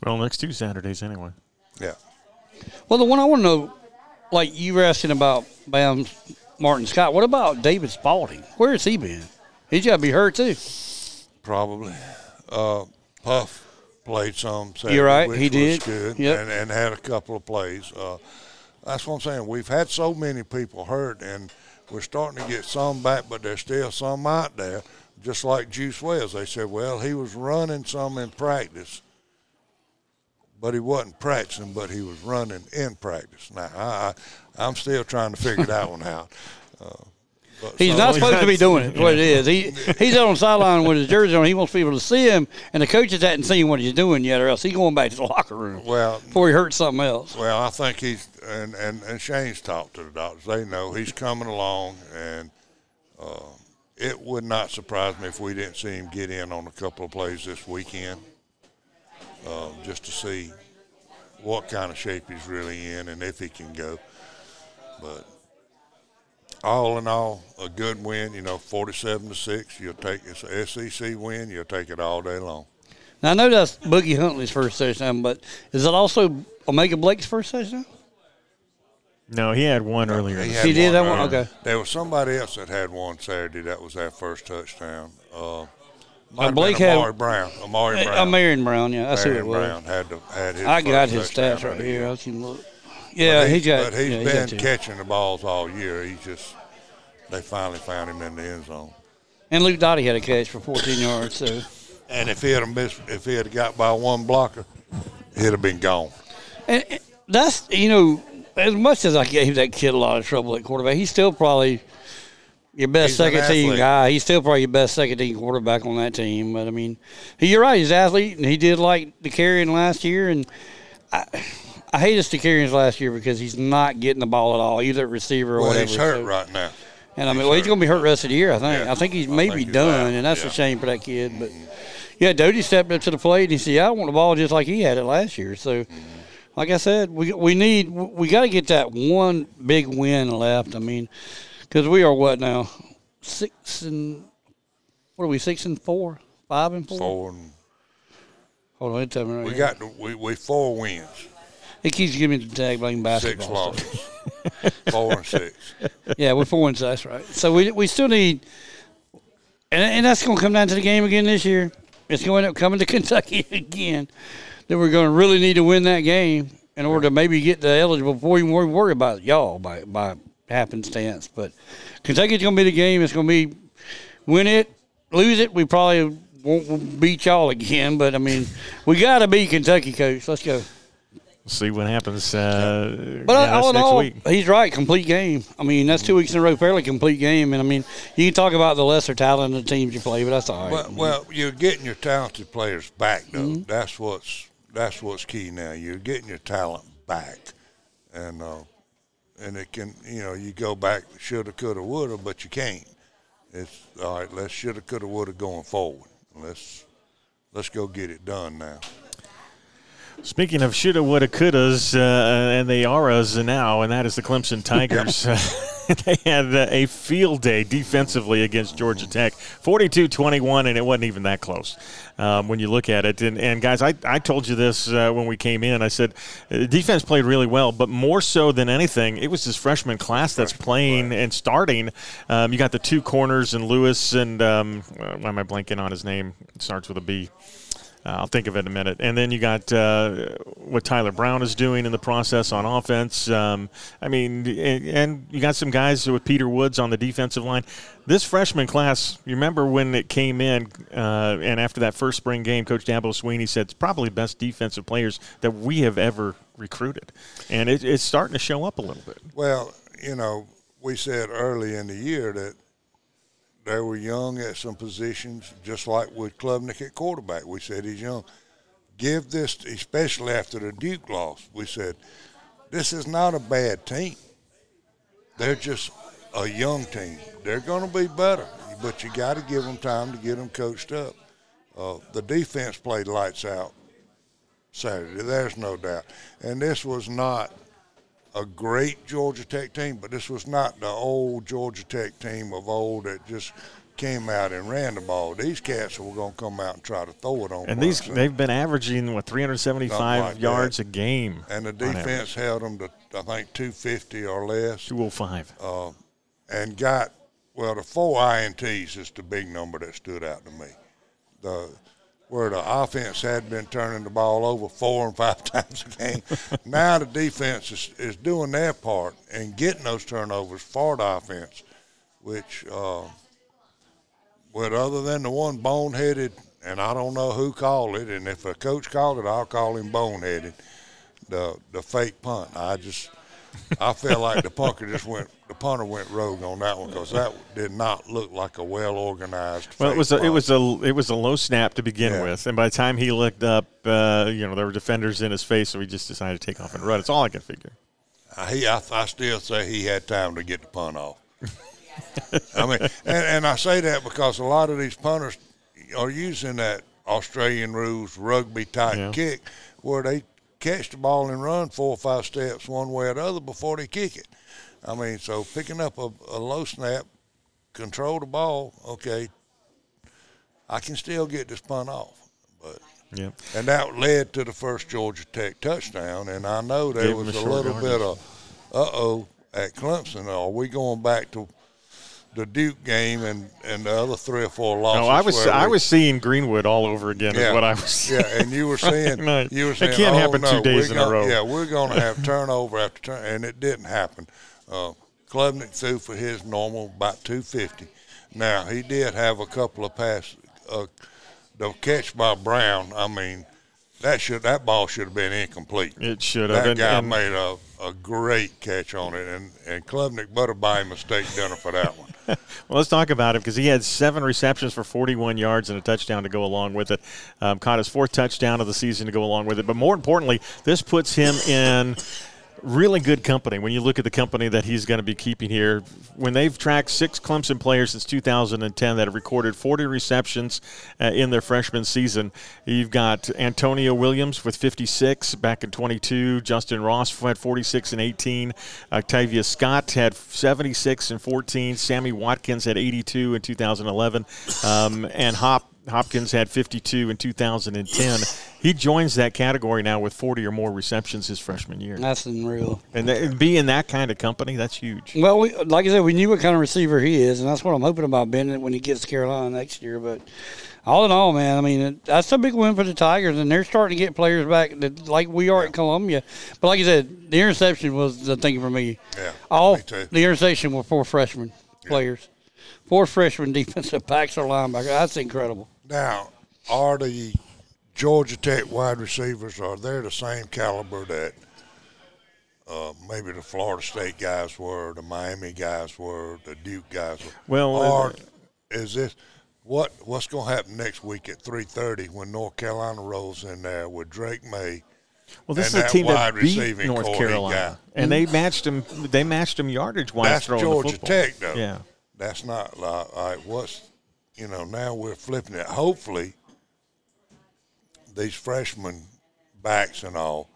Well, next two Saturdays anyway. Yeah. Well, the one I want to know, like you were asking about Bam Martin Scott, what about David Spaulding? Where has he been? He's got to be hurt too. Probably. Uh, Puff played some. Saturday, You're right, Which he was did. good. Yep. And, and had a couple of plays. Uh, that's what I'm saying. We've had so many people hurt, and we're starting to get some back, but there's still some out there. Just like Juice Wells, they said, well, he was running some in practice, but he wasn't practicing, but he was running in practice. Now, I, I, I'm still trying to figure that one out. Uh, He's not supposed to be doing it. What it is, he he's out on the sideline with his jersey on. He wants people to see him, and the coaches hadn't seen what he's doing yet, or else he's going back to the locker room Well, before he hurts something else. Well, I think he's and, and, and Shane's talked to the doctors. They know he's coming along, and uh, it would not surprise me if we didn't see him get in on a couple of plays this weekend, uh, just to see what kind of shape he's really in and if he can go. But all in all, a good win. You know, forty-seven to six. You'll take it's a SEC win. You'll take it all day long. Now I know that's Boogie Huntley's first touchdown, but is it also O'Mega Blake's first touchdown? No, he had one earlier. He, had He did that one? Okay. There was somebody else that had one Saturday. That was that first touchdown. Uh, might have Blake been had- Amari Brown. Amari Uh, Brown. Marion Brown, yeah, that's who Marion it was. Brown had to, had his. I got his stats right here. year. I can look. Yeah, he got. But he's yeah, he been catching the balls all year. He's just. They finally found him in the end zone. And Luke Doty had a catch for 14 yards. So, And if he had missed, if he had got by one blocker, he'd have been gone. and and that's you know, as much as I gave that kid a lot of trouble at quarterback, he's still probably your best He's second team guy. He's still probably your best second team quarterback on that team. But I mean, he, you're right. He's an athlete, and he did like the carrying last year. And I, I hate us to last year because he's not getting the ball at all, either at receiver or Well, whatever. he's hurt So- right now. And I mean, He's well, he's going to be hurt rest of the year. I think. Yeah. I think he's maybe think done, and that's Yeah. a shame for that kid. But mm-hmm. yeah, Doty stepped up to the plate and he said, "Yeah, "I want the ball just like he had it last year." So, mm-hmm. like I said, we we need we got to get that one big win left. I mean, because we are what now six and what are we six and four, five and four? Four and Hold on, tell me right we here. got we we four wins, He keeps giving me the tag blame six basketball. losses, four and six. Yeah, we're four and six, That's right? So we we still need, and and that's going to come down to the game again this year. It's going to end up coming to Kentucky again. Then we're going to really need to win that game in order to maybe get the eligible before you worry, worry about y'all by by happenstance. But Kentucky's going to be the game. It's going to be win it, lose it. We probably won't beat y'all again. But I mean, we got to beat Kentucky, coach. Let's go. We'll see what happens. Uh, But yeah, all in next all, week. he's right. Complete game. I mean, that's two weeks in a row, fairly complete game. And I mean, you can talk about the lesser talent of the teams you play, but that's all right. Well, well, you're getting your talented players back, though. That's what's that's what's key now. You're getting your talent back, and uh, and it can you know you go back shoulda, coulda, woulda, but you can't. It's all right. Let's shoulda, coulda, woulda going forward. Let's let's go get it done now. Speaking of shoulda, woulda, couldas, uh, and they are us now, and that is the Clemson Tigers. they had uh, a field day defensively against Georgia Tech, 42-21, and it wasn't even that close um, when you look at it. And, and guys, I, I told you this uh, when we came in. I said uh, defense played really well, but more so than anything, it was this freshman class that's playing and starting. Um, you got the two corners and Lewis and um, why am I blanking on his name? It starts with a B. Uh, I'll think of it in a minute. And then you got uh, what Tyler Brown is doing in the process on offense. Um, I mean, and, and you got some guys with Peter Woods on the defensive line. This freshman class, you remember when it came in, uh, and after that first spring game, Coach Dabo Swinney said it's probably the best defensive players that we have ever recruited. And it, it's starting to show up a little bit. Well, you know, we said early in the year that they were young at some positions, just like with Klubnik at quarterback. We said he's young. Give this, especially after the Duke loss, we said this is not a bad team. They're just a young team. They're going to be better, but you got to give them time to get them coached up. Uh, the defense played lights out Saturday. There's no doubt, and this was not a great Georgia Tech team, but this was not the old Georgia Tech team of old that just came out and ran the ball. These cats were going to come out and try to throw it on. And these Clemson. they've been averaging what 375 like yards that. a game. and the defense held them to I think 250 or less, 205. Uh, and got well the four ints is the big number that stood out to me. The where the offense had been turning the ball over four and five times a game. now the defense is, is doing their part and getting those turnovers for the offense, which, uh, well, other than the one boneheaded, and I don't know who called it, and if a coach called it, I'll call him boneheaded. The the fake punt, I just. I felt like the punter just went, the punter went rogue on that one because that did not look like a well organized. Well, it was a, it was a it was a low snap to begin Yeah. with, and by the time he looked up, uh, you know there were defenders in his face, so he just decided to take off and run. It's all I can figure. He, I, I still say he had time to get the punt off. I mean, and, and I say that because a lot of these punters are using that Australian rules rugby type Yeah. kick where they catch the ball and run four or five steps one way or the other before they kick it. I mean, so picking up a, a low snap, control the ball, okay, I can still get this punt off. But Yeah, and that led to the first Georgia Tech touchdown. And I know there Gave was a a, little yardage. bit of, uh oh, at Clemson. Are we going back to the Duke game and, and the other three or four losses? no, I was I we- was seeing Greenwood all over again. Is what I was. Yeah, and you were saying No, you were it can't oh, happen no, two days in a gonna- row." Yeah, we're going to have turnover after turn, and it didn't happen. Uh, Klubnik threw for his normal about 250. Now he did have a couple of passes. Uh, the catch by Brown, I mean, that should that ball should have been incomplete. It should have. Been. That and- guy and- made a, a great catch on it, and and Klubnik better buy him a steak dinner for that one. Well, let's talk about him because he had seven receptions for 41 yards and a touchdown to go along with it. Um, caught his fourth touchdown of the season to go along with it. But more importantly, this puts him in really good company when you look at the company that he's going to be keeping here. When they've tracked six Clemson players since 2010 that have recorded 40 receptions uh, in their freshman season, you've got Antonio Williams with 56 back in 22. Justin Ross had 46 and 18. Artavis Scott had 76 and 14. Sammy Watkins had 82 in 2011. Um, and Hop Hopkins had 52 in 2010. He joins that category now with 40 or more receptions his freshman year. That's unreal. And th- be in that kind of company, that's huge. Well, we, like I said, we knew what kind of receiver he is, and that's what I'm hoping about Bennett when he gets to Carolina next year. But all in all, man, I mean, it, that's a big win for the Tigers, and they're starting to get players back that, like we are at Columbia. But like I said, the interception was the thing for me. Yeah, all me too. the interception were four freshman players, four freshman defensive backs or linebackers. That's incredible. Now, are the Georgia Tech wide receivers are they're the same caliber that uh, maybe the Florida State guys were, the Miami guys were, the Duke guys were. Well, or is this what what's going to happen next week at three thirty when North Carolina rolls in there with Drake Maye? Well, this and is a that team that wide beat receiving North Carolina, got. and they matched them. They matched him yardage wise That's Georgia. Tech, though. Yeah. That's not like, like what's you know now we're flipping it. Hopefully, these freshman backs and all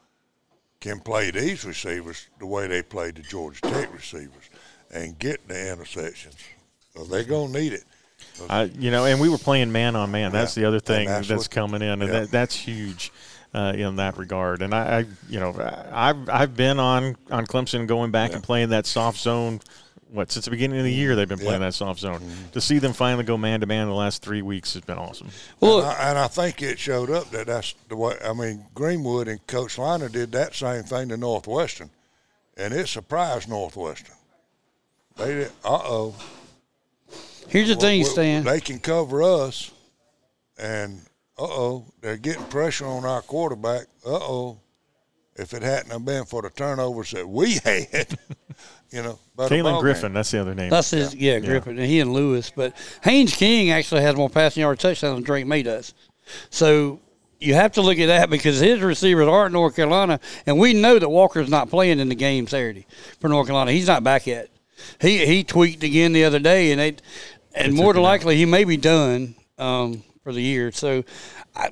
can play these receivers the way they played the Georgia Tech receivers and get the interceptions. So they're gonna need it. Uh, you know, and we were playing man on man. That's Yeah. the other thing that's, that's coming in, and yeah. that, that's huge uh, in that regard. And I, I, you know, I've I've been on on Clemson going back and playing that soft zone. What since the beginning of the year they've been playing Yeah. that soft zone. Mm-hmm. To see them finally go man to man in the last three weeks has been awesome. Well, and, I, and I think it showed up that that's the way. I mean, Greenwood and Coach Liner did that same thing to Northwestern, and it surprised Northwestern. They did. Uh oh. here's the thing, Well, Stan. They can cover us, and uh oh, they're getting pressure on our quarterback. Uh oh, if it hadn't have been for the turnovers that we had, you know, better ball Kalen game. Griffin, that's the other name. That's his, yeah, Griffin, and he and Lewis. But Haynes King actually has more passing yard touchdowns than Drake Maye does. So you have to look at that because his receivers are at North Carolina, and we know that Walker's not playing in the game Saturday for North Carolina. He's not back yet. He he tweaked again the other day, and they and more than likely he may be done um, for the year. So. I,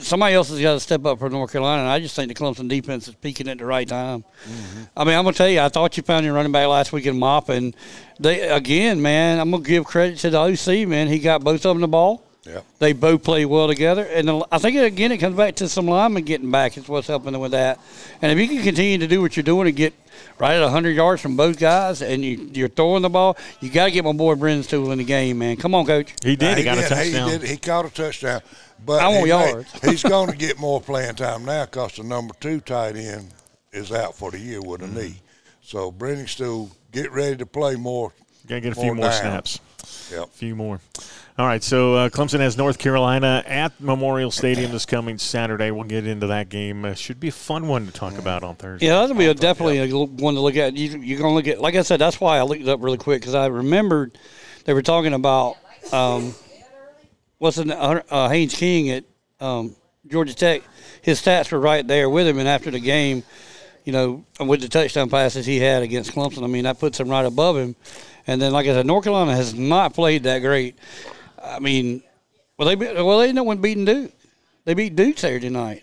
Somebody else has got to step up for North Carolina, and I just think the Clemson defense is peaking at the right time. Mm-hmm. I mean, I'm gonna tell you, I thought you found your running back last week in Mop, and they again, man, I'm gonna give credit to the OC, man. He got both of them the ball. Yep. They both play well together, and the- I think again it comes back to some linemen getting back is what's helping them with that. And if you can continue to do what you're doing and get right at 100 yards from both guys, and you, you're throwing the ball, you got to get my boy Briningstool in the game, man. Come on, coach. he did. Now, he got a touchdown. He, did. he caught a touchdown, but I want he may- yards. he's going to get more playing time now because the number two tight end is out for the year with Mm-hmm. a knee. So Briningstool, get ready to play more. Got to get a few more down. snaps. Yep. A few more. All right, so uh, Clemson has North Carolina at Memorial Stadium this coming Saturday. We'll get into that game. Uh, should be a fun one to talk about on Thursday. Yeah, that'll be a, definitely a l- one to look at. You, you're going to look at, like I said, that's why I looked it up really quick because I remembered they were talking about um, what's the uh, uh, Haynes King at um, Georgia Tech. His stats were right there with him, and after the game, you know, with the touchdown passes he had against Clemson, I mean that puts him right above him. And then, like I said, North Carolina has not played that great. I mean, well they be- well they know when beating Duke. They beat Duke Saturday night.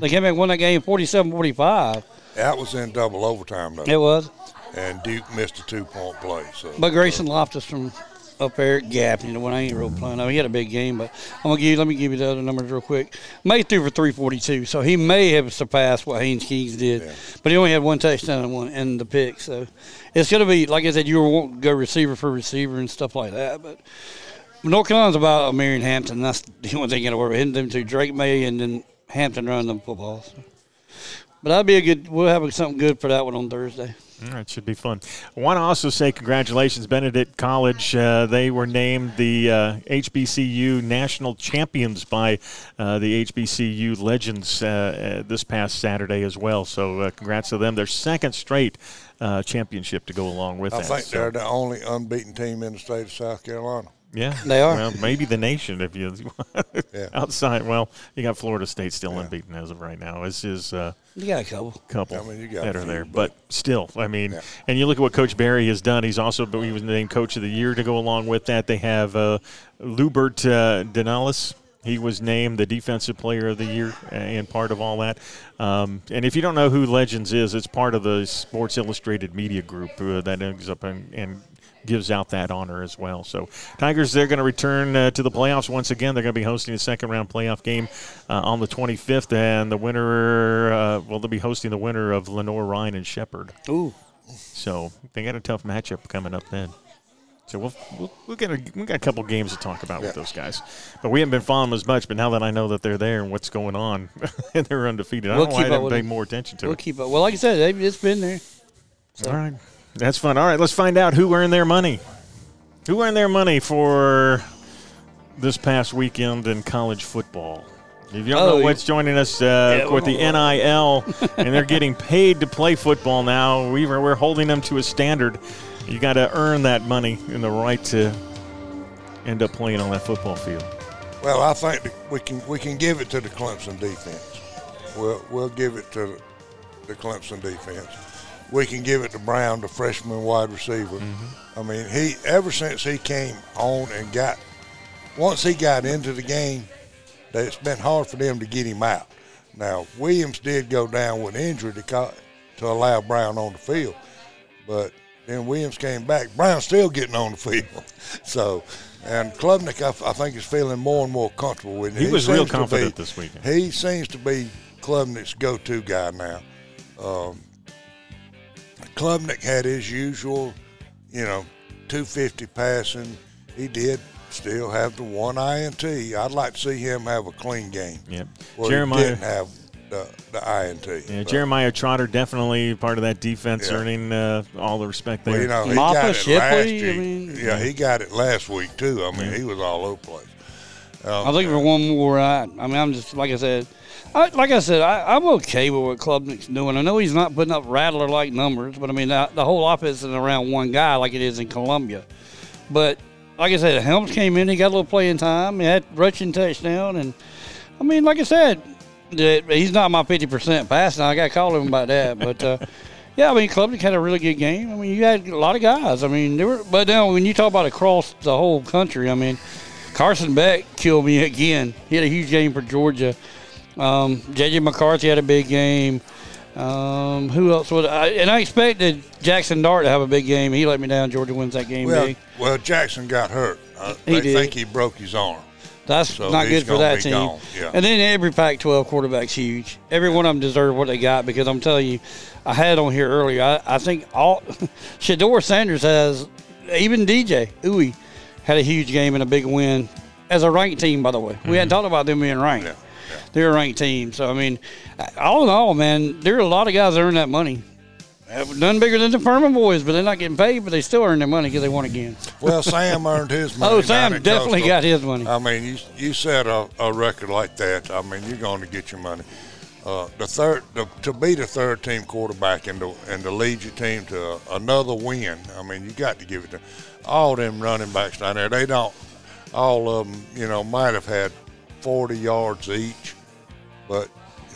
They came back and won that game 47-45. That was in double overtime though, It was. and Duke missed a two point play. So, But Grayson Loftis from up there at Gap, you know, when I ain't real playing. I mean, he had a big game, but I'm gonna give you. Let me give you the other numbers real quick. Maye threw for 342, so he may have surpassed what Haynes Kings did, Yeah. but he only had one touchdown and one and the pick. So it's gonna be like I said, you were to go receiver for receiver and stuff like that, but. North Carolina's about Marion Hampton. That's the only thing you got to worry about. Hitting them two, Drake Maye and then Hampton running the football. So. But that'd be a good. We'll have something good for that one on Thursday. All right, should be fun. I want to also say congratulations, Benedict College. Uh, they were named the uh, HBCU national champions by uh, the HBCU Legends uh, uh, this past Saturday as well. So, uh, congrats to them. Their second straight uh, championship to go along with I that. think So, they're the only unbeaten team in the state of South Carolina. Yeah, They are. Well, maybe the nation if you Yeah. outside. Well, you got Florida State still unbeaten as of right now. This is. Uh, You got a couple. couple I mean, you got that are few, there, but- but still, I mean, Yeah. and you look at what Coach Berry has done. He's also he was named Coach of the Year to go along with that. They have uh, Lubert uh, Denalis. He was named the Defensive Player of the Year and part of all that. Um, and if you don't know who Legends is, it's part of the Sports Illustrated Media Group uh, that ends up and gives out that honor as well. So Tigers, they're going to return uh, to the playoffs once again. They're going to be hosting the second round playoff game uh, on the 25th, and the winner, uh, well, they'll be hosting the winner of Lenoir-Rhyne and Shepherd. Ooh. So they got a tough matchup coming up then. So we'll, we'll, we'll get a, we got a couple games to talk about with those guys, but we haven't been following them as much. But now that I know that they're there and what's going on, and they're undefeated, I We'll don't know why I didn't pay more attention to We'll it. keep up. Well, like I said, it's been there. All right, that's fun. All right, let's find out who earned their money. Who earned their money for this past weekend in college football? If you don't Oh, know what's joining us uh, Yeah, with the NIL, and they're getting paid to play football now, we were, we're holding them to a standard. You got to earn that money and the right to end up playing on that football field. Well, I think we can we can give it to the Clemson defense. We'll we'll give it to the Clemson defense. We can give it to Brown, the freshman wide receiver. I mean, he ever since he came on and got once he got into the game, it's been hard for them to get him out. Now Williams did go down with injury to co- to allow Brown on the field, but then Williams came back. Brown's still getting on the field. So, and Klubnik, I, I think, is feeling more and more comfortable with him. He was real confident be- this weekend. He seems to be Klubnik's go-to guy now. Um, Klubnik had his usual, you know, 250 passing. He did still have the one INT. I'd like to see him have a clean game. Yep. Well, Jeremiah. he didn't have the, the INT. Yeah, but- Jeremiah Trotter definitely part of that defense, Yeah. earning uh, all the respect there. Well, you know, he Mappa, got it Shipley, last I mean- yeah, he got it last week too. I mean, he was all over the place. Um, I'm looking for one more. I, I mean, I'm just like I said. I, like I said, I, I'm okay with what Klubnik's doing. I know he's not putting up rattler like numbers, but I mean the, the whole offense isn't around one guy like it is in Columbia. But like I said, Helms came in, he got a little playing time, he had rushing touchdown, and I mean, like I said, he's not my 50% passing. I got to call him about that, but. Uh, Yeah, I mean, Klubnik had a really good game. I mean, you had a lot of guys. I mean, there were, but now when you talk about across the whole country, I mean, Carson Beck killed me again. He had a huge game for Georgia. Um, JJ McCarthy had a big game. Um, who else would I? And I expected Jackson Dart to have a big game. He let me down. Georgia wins that game well, big. well, Jackson got hurt. Uh, He they did. think he broke his arm. That's So not good for that team. yeah. And then every Pac-12 quarterback's huge. Every one of them deserve what they got because I'm telling you, I had on here earlier. I, I think all Shedeur Sanders has, even DJ Uwe had a huge game and a big win as a ranked team. By the way, we hadn't talked about them being ranked. Mm-hmm. Yeah. They're a ranked team. So I mean, all in all, man, there are a lot of guys that earn that money. None bigger than the Furman boys, but they're not getting paid, but they still earn their money because they won again. Well, Sam earned his money. Oh, Sam definitely Coastal. got his money. I mean, you you set a, a record like that. I mean, you're going to get your money. Uh, the third, the, to be the third team quarterback and to and to lead your team to another win. I mean, you got to give it to all them running backs down there. They don't. All of them, you know, might have had 40 yards each, but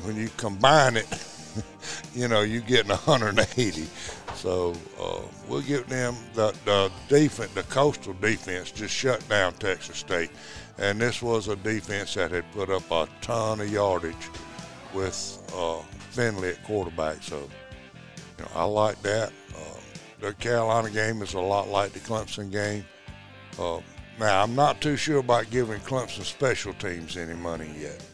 when you combine it, you know, you're getting 180. So uh, we'll give them the, the defense, the coastal defense just shut down Texas State. And this was a defense that had put up a ton of yardage with uh, Finley at quarterback. So, you know, I like that. Uh, the Carolina game is a lot like the Clemson game. Uh, now, I'm not too sure about giving Clemson special teams any money yet.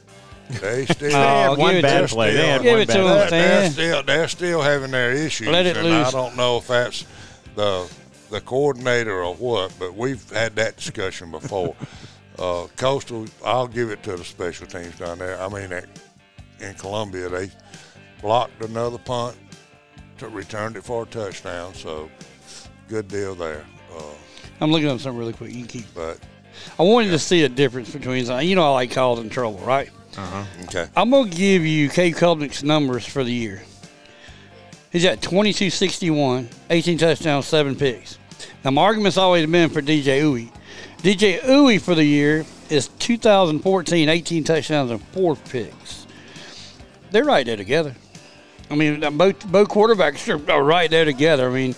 They still They Oh, had one give it bad to- play. They had give one it to bad them, play. they're, they're still they're still having their issues, Let it and I don't know if that's the the coordinator or what. But we've had that discussion before. uh, Coastal, I'll give it to the special teams down there. I mean, at, in Columbia, they blocked another punt, to returned it for a touchdown. So good deal there. Uh, I'm looking up something really quick. You can keep. but I wanted to see a difference between. You know, I like calls in trouble, right? Uh-huh. okay, I'm gonna give you K. Klubnik's numbers for the year. He's at 2261, 18 touchdowns, seven picks. Now, my argument's always been for DJ Uwe. DJ Uwe for the year is 2014, 18 touchdowns and four picks. They're right there together. I mean, both both quarterbacks are right there together. I mean,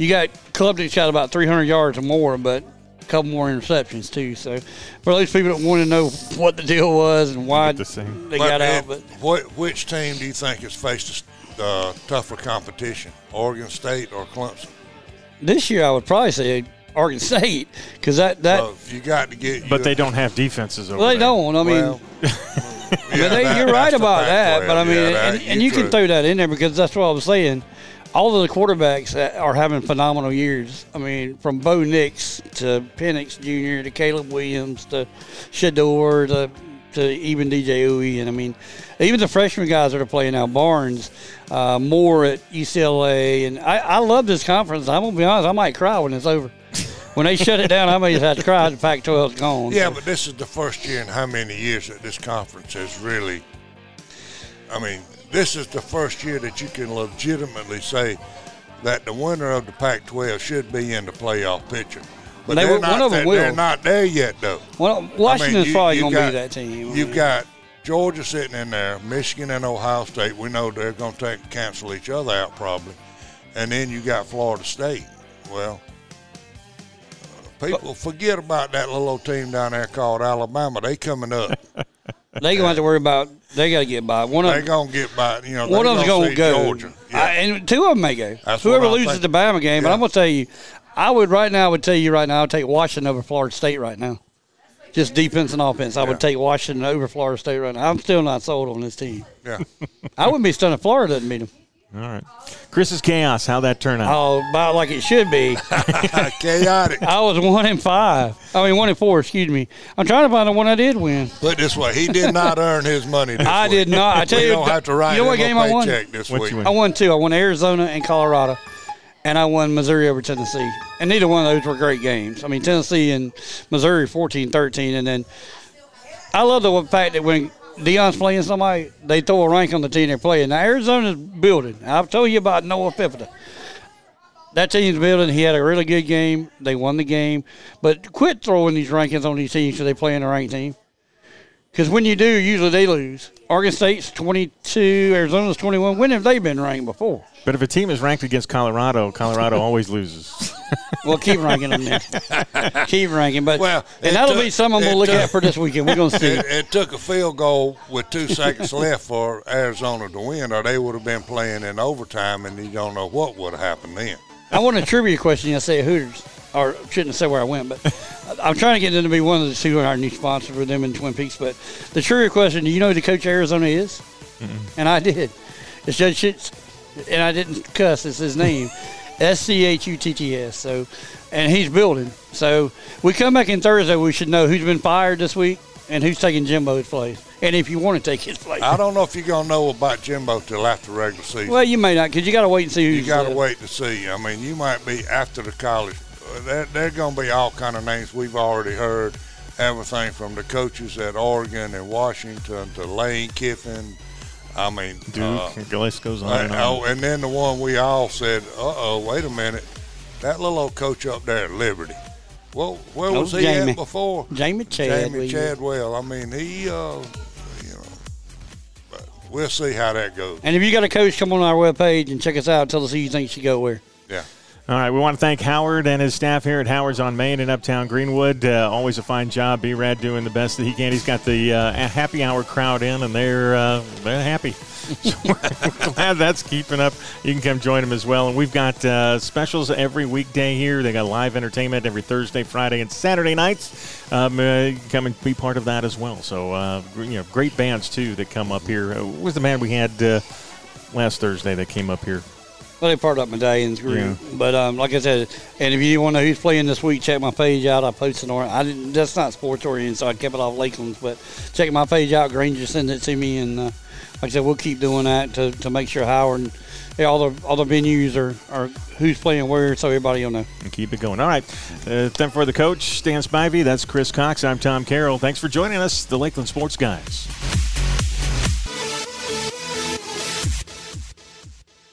you got Klubnik shot about 300 yards or more, but a couple more interceptions too. So, for those people that want to know what the deal was and why the same. they got if- out, but what, which team do you think has faced uh, tougher competition, Oregon State or Clemson? this year I would probably say Oregon State because that that Well, you got to get. But you- they don't have defenses over well, they there. don't. I mean, Well, but yeah, they, that- you're right about that. But I mean, Yeah, that- and, and you can throw that in there because that's what I was saying. All of the quarterbacks are having phenomenal years. I mean, from Bo Nix to Penix Jr. to Caleb Williams to Shedeur to to even DJ Uwe, and I mean, even the freshman guys that are playing now, Barnes, uh, Moore at UCLA, and I, I love this conference. I'm gonna be honest, I might cry when it's over. When they shut it down, I may just have to cry. The Pac-12's gone. Yeah, but this is the first year in how many years that this conference has really. I mean, this is the first year that you can legitimately say that the winner of the Pac-12 should be in the playoff picture. But They they're will- not, one of them they're, they're not there yet, though. Well, Washington's I mean, you, probably going to be that team. You've got Georgia sitting in there, Michigan and Ohio State. We know they're going to take cancel each other out probably, and then you got Florida State. Well, uh, people forget about that little old team down there called Alabama. They coming up. they going to have to worry about. They got to get by. One of they gonna get by. You know, one of them's gonna going to go. Georgia. Yeah. I, and two of them may go. That's Whoever loses think. the Bama game, but I'm going to tell you, I would right now. I would tell you right now. I would take Washington over Florida State right now. Just defense and offense. I Yeah. would take Washington over Florida State right now. I'm still not sold on this team. yeah. I wouldn't be stunned if Florida doesn't beat them. All right. Chris's chaos. How that turn out? Oh, about like it should be. Chaotic. I was one in five. I mean, one in four. Excuse me. I'm trying to find the one I did win. Put it this way, he did not earn his money. This I week. did not. I tell we you, don't have to write you know what game a I won? paycheck this What week. I won two. I won Arizona and Colorado, and I won Missouri over Tennessee. And neither one of those were great games. I mean, Tennessee and Missouri 14-13, and then I love the fact that when Deion's playing somebody, they throw a rank on the team they're playing. Now Arizona's building. I've told you about Noah Fifita. That team's building. He had a really good game. They won the game, but quit throwing these rankings on these teams because they play in the ranked team. Because when you do, usually they lose. Oregon State's 22, Arizona's 21. When have they been ranked before? But if a team is ranked against Colorado, Colorado always loses. Well, keep ranking them then. keep ranking. But Well, and that'll took- be something I'm gonna look took- at for this weekend. We're going to see. It, it took a field goal with two seconds left for Arizona to win, or they would have been playing in overtime, and you don't know what would have happened then. I want a trivia question. I say Hooters, or shouldn't say where I went, but I'm trying to get them to be one of the two of our new sponsors for them in Twin Peaks. But the trivia question: Do you know who the coach of Arizona is? And I did. It's Judge Schutz, and I didn't cuss. It's his name, S C H U T T S. So, and he's building. So we come back in Thursday. We should know who's been fired this week and who's taking Jimbo's place, and if you want to take his place. I don't know if you're gonna know about Jimbo till after regular season. Well, you may not, because you got to wait and see who's. you got to uh, wait to see. I mean, you might be after the college. There, there are going to be all kind of names we've already heard. Everything from the coaches at Oregon and Washington to Lane Kiffin. I mean, Duke, uh, the list goes on Uh, and on. oh, and then the one we all said, "Uh oh, wait a minute, that little old coach up there at Liberty. Well, where Oh, was he Jamey. at before? Jamey Chadwell. Jamey Chadwell. I mean, he, uh, you know, but we'll see how that goes. And if you got a coach, come on our webpage and check us out. Tell us who you think should go where. Yeah. All right, we want to thank Howard and his staff here at Howard's on Main in Uptown Greenwood. Uh, always a fine job. B-Rad doing the best that he can. He's got the uh, happy hour crowd in, and they're uh, they're happy. So we're glad that's keeping up. You can come join them as well. And we've got uh, specials every weekday here. They got live entertainment every Thursday, Friday, and Saturday nights. Um, uh, come and be part of that as well. So uh, you know, great bands too that come up here. What was the band we had last Thursday that came up here? Well, they part up medallions group. Yeah. But um, like I said, and if you want to know who's playing this week, check my page out. I posted on. I didn't. That's not sports oriented, so I kept it off Lakeland's. But check my page out. Granger send it to me, and uh, like I said, we'll keep doing that to, to make sure Howard and yeah, all the all the venues are, are who's playing where, so everybody will know. and keep it going. All right. Uh, then for the coach, Stan Spivey, that's Chris Cox. I'm Tom Carroll. Thanks for joining us, the Lakeland Sports Guys.